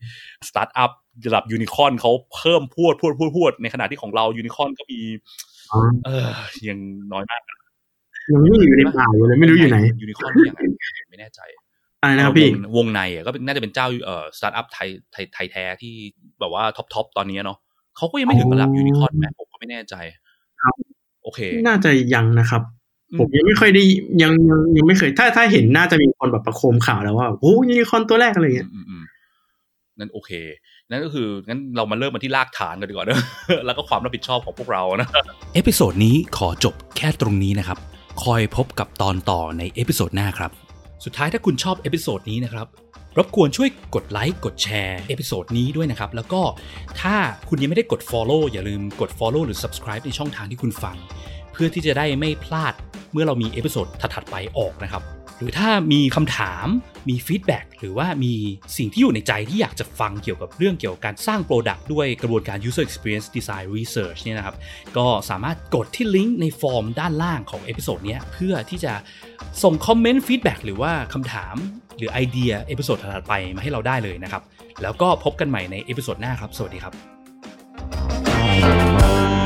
สตาร์ทอัพระดับยูนิคอนเขาเพิ่มพวดพวดพวดพวดในขณะที่ของเรายูนิคอนก็มี เออยังน้อยมาก
ยังไม่อยู่ในป่าอยู่เลยไม่รู้อยู่ไหน
uni corn ยังไงไม่แน่ใจ
อะไรนะครับพี่
วงในอะก็น่าจะเป็นเจ้าเอ่อสตาร์ทอัพไทยไทยไทยแท้ที่แบบว่า top top ตอนนี้เนาะเขาก็ยังไม่ถึงระดับยูนิคอนแม้ผมก็ไม่แน่ใจ
ครับ
โอเค
น่าจะยังนะครับ ผมยังไม่ค่อยได้ยังยังยังไม่เคย ถ้าถ้าเห็นน่าจะมีคนแบบประโคมข่าวแล้วว่าโอ้ยูนิคอนตัวแรกอะไรเงี้ย
อืมอืมนั่นโอเค นั่นก็คืองั้นเรามาเริ่มมาที่รากฐานกันดีกว่าเนอะแล้วก็ความรับผิดชอบของพวกเรานะ episode นี้ขอจบแค่ตรงนี้นะครับ คอยพบกับตอนต่อใน episode หน้าครับ สุดท้ายถ้าคุณชอบ episode นี้นะครับรบกวนช่วยกดไลค์กดแชร์ episode นี้ด้วยนะครับ แล้วก็ถ้าคุณยังไม่ได้กด Follow อย่าลืมกด Follow หรือ Subscribe ในช่องทางที่คุณฟังเพื่อที่จะได้ไม่พลาดเมื่อเรามี episode ถัดๆไปออกนะครับ หรือถ้ามีคำถามมี feedback หรือว่ามีสิ่งที่อยู่ในใจที่อยากจะฟังเกี่ยวกับเรื่องเกี่ยวกับการสร้าง Product ด้วยกระบวนการ User Experience Design Research เนี่ยนะครับ ก็สามารถกดที่ลิงก์ในฟอร์มด้านล่างของ episode นี้เพื่อที่จะส่งคอมเมนต์ feedback หรือว่าคำถามหรือไอเดีย episode ถัดไปมาให้เราได้เลยนะครับ แล้วก็พบกันใหม่ใน episode หน้าครับ สวัสดีครับ